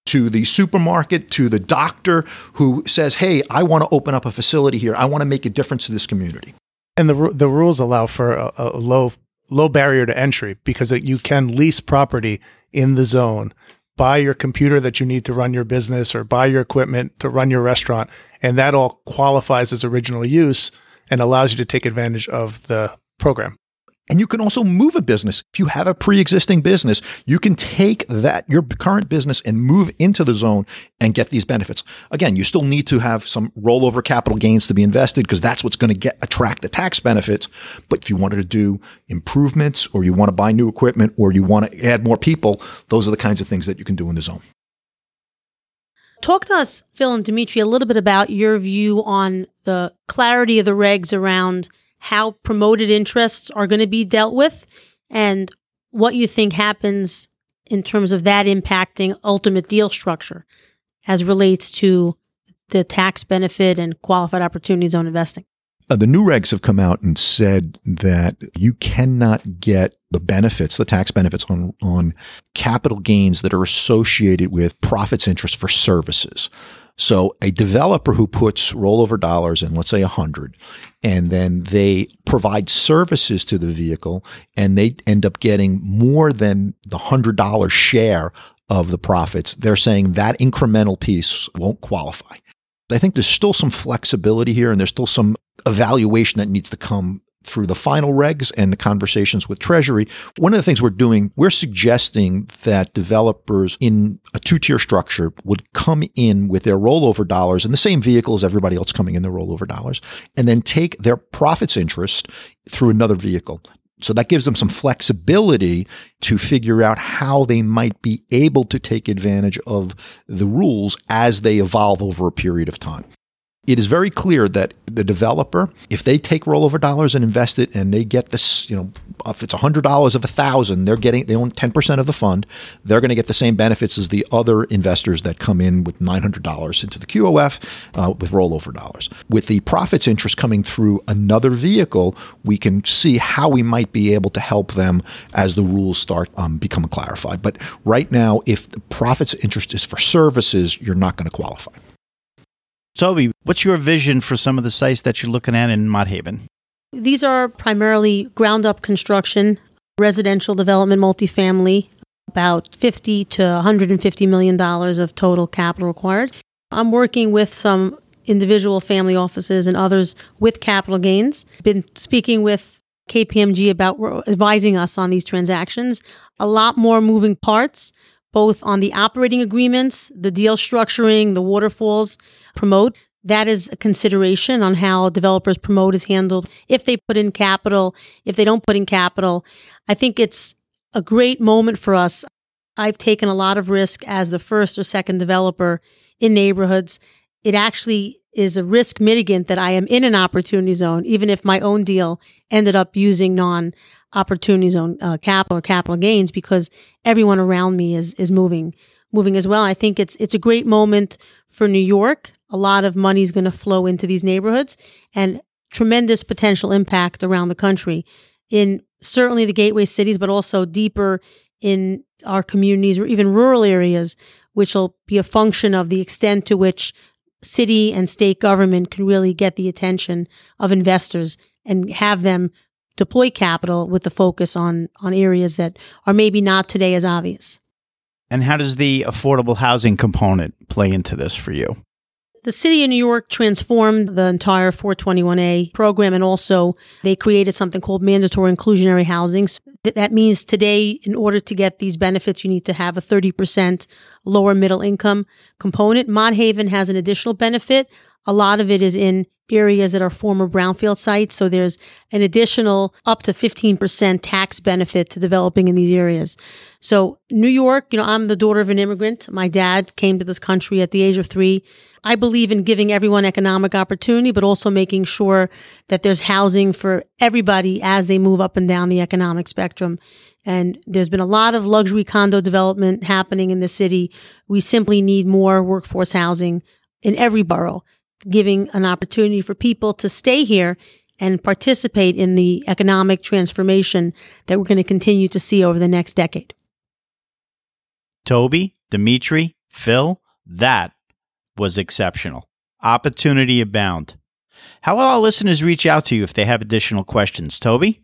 to the supermarket to the doctor who says hey i want to open up a facility here i want to make a difference to this community and the the rules allow for a, a low low barrier to entry because you can lease property in the zone buy your computer that you need to run your business or buy your equipment to run your restaurant. And that all qualifies as original use and allows you to take advantage of the program. And you can also move a business. If you have a pre-existing business, you can take that, your current business and move into the zone and get these benefits. Again, you still need to have some rollover capital gains to be invested because that's what's going to get attract the tax benefits. But if you wanted to do improvements or you want to buy new equipment or you want to add more people, those are the kinds of things that you can do in the zone. Talk to us, Phil and Dimitri, a little bit about your view on the clarity of the regs around how promoted interests are going to be dealt with and what you think happens in terms of that impacting ultimate deal structure as relates to the tax benefit and qualified opportunity zone investing. Uh, the new regs have come out and said that you cannot get the benefits, the tax benefits on, on capital gains that are associated with profits interest for services. So a developer who puts rollover dollars in, let's say a hundred, and then they provide services to the vehicle and they end up getting more than the hundred dollar share of the profits. They're saying that incremental piece won't qualify. I think there's still some flexibility here and there's still some evaluation that needs to come through the final regs and the conversations with Treasury, one of the things we're doing, we're suggesting that developers in a two tier structure would come in with their rollover dollars in the same vehicle as everybody else coming in their rollover dollars, and then take their profits interest through another vehicle. So that gives them some flexibility to figure out how they might be able to take advantage of the rules as they evolve over a period of time it is very clear that the developer, if they take rollover dollars and invest it and they get this, you know, if it's $100 of a thousand, they're getting, they own 10% of the fund. They're going to get the same benefits as the other investors that come in with $900 into the QOF uh, with rollover dollars. With the profits interest coming through another vehicle, we can see how we might be able to help them as the rules start um, becoming clarified. But right now, if the profits interest is for services, you're not going to qualify. Toby, what's your vision for some of the sites that you're looking at in Mott Haven? These are primarily ground up construction, residential development, multifamily, about 50 to 150 million dollars of total capital required. I'm working with some individual family offices and others with capital gains. Been speaking with KPMG about advising us on these transactions. A lot more moving parts both on the operating agreements, the deal structuring, the waterfalls promote. That is a consideration on how developers promote is handled. If they put in capital, if they don't put in capital, I think it's a great moment for us. I've taken a lot of risk as the first or second developer in neighborhoods. It actually is a risk mitigant that I am in an opportunity zone, even if my own deal ended up using non opportunity zone uh, capital or capital gains because everyone around me is is moving moving as well. I think it's it's a great moment for New York. A lot of money is going to flow into these neighborhoods and tremendous potential impact around the country in certainly the gateway cities, but also deeper in our communities or even rural areas, which will be a function of the extent to which city and state government can really get the attention of investors and have them deploy capital with the focus on on areas that are maybe not today as obvious. And how does the affordable housing component play into this for you? The city of New York transformed the entire 421A program and also they created something called mandatory inclusionary housing. So that means today, in order to get these benefits, you need to have a 30% lower middle income component. Mott Haven has an additional benefit. A lot of it is in areas that are former brownfield sites. So there's an additional up to 15% tax benefit to developing in these areas. So New York, you know, I'm the daughter of an immigrant. My dad came to this country at the age of three. I believe in giving everyone economic opportunity, but also making sure that there's housing for everybody as they move up and down the economic spectrum. And there's been a lot of luxury condo development happening in the city. We simply need more workforce housing in every borough giving an opportunity for people to stay here and participate in the economic transformation that we're going to continue to see over the next decade. Toby, Dimitri, Phil, that was exceptional. Opportunity abound. How will our listeners reach out to you if they have additional questions? Toby?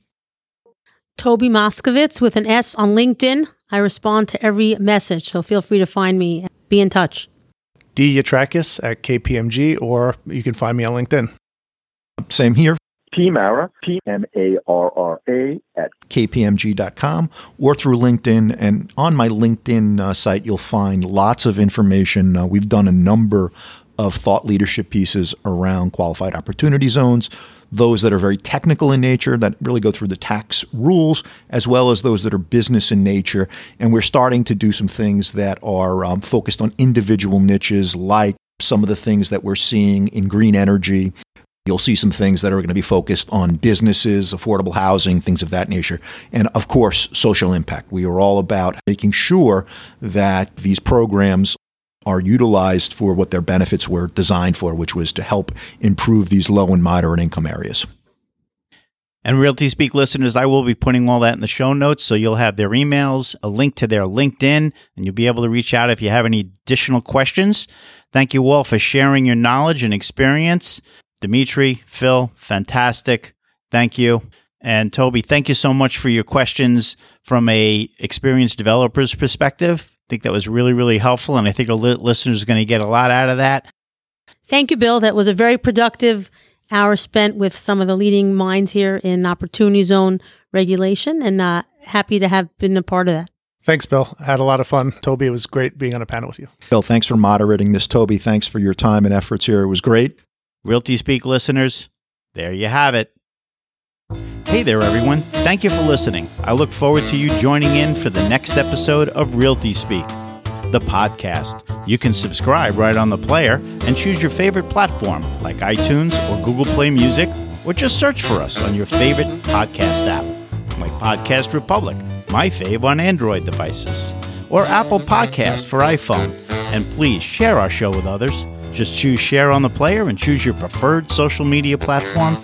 Toby Moskovits with an S on LinkedIn. I respond to every message, so feel free to find me. Be in touch. D. Yatrakis at KPMG, or you can find me on LinkedIn. Same here. P. Marra, P M A R R A, at kpmg.com or through LinkedIn. And on my LinkedIn uh, site, you'll find lots of information. Uh, we've done a number of thought leadership pieces around qualified opportunity zones, those that are very technical in nature, that really go through the tax rules, as well as those that are business in nature. And we're starting to do some things that are um, focused on individual niches, like some of the things that we're seeing in green energy. You'll see some things that are going to be focused on businesses, affordable housing, things of that nature. And of course, social impact. We are all about making sure that these programs are utilized for what their benefits were designed for, which was to help improve these low and moderate income areas. And Realty Speak listeners, I will be putting all that in the show notes. So you'll have their emails, a link to their LinkedIn, and you'll be able to reach out if you have any additional questions. Thank you all for sharing your knowledge and experience. Dimitri, Phil, fantastic. Thank you. And Toby, thank you so much for your questions from a experienced developer's perspective. I think that was really, really helpful. And I think our li- listeners are going to get a lot out of that. Thank you, Bill. That was a very productive hour spent with some of the leading minds here in Opportunity Zone regulation, and uh, happy to have been a part of that. Thanks, Bill. I had a lot of fun. Toby, it was great being on a panel with you. Bill, thanks for moderating this. Toby, thanks for your time and efforts here. It was great. Realty Speak listeners, there you have it. Hey there, everyone. Thank you for listening. I look forward to you joining in for the next episode of Realty Speak, the podcast. You can subscribe right on the player and choose your favorite platform like iTunes or Google Play Music, or just search for us on your favorite podcast app, like Podcast Republic, my fave on Android devices, or Apple Podcast for iPhone. And please share our show with others. Just choose share on the player and choose your preferred social media platform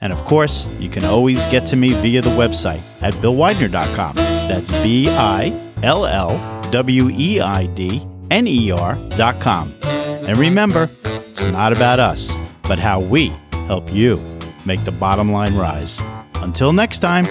and of course, you can always get to me via the website at billweidner.com. That's B I L L W E I D N E R.com. And remember, it's not about us, but how we help you make the bottom line rise. Until next time.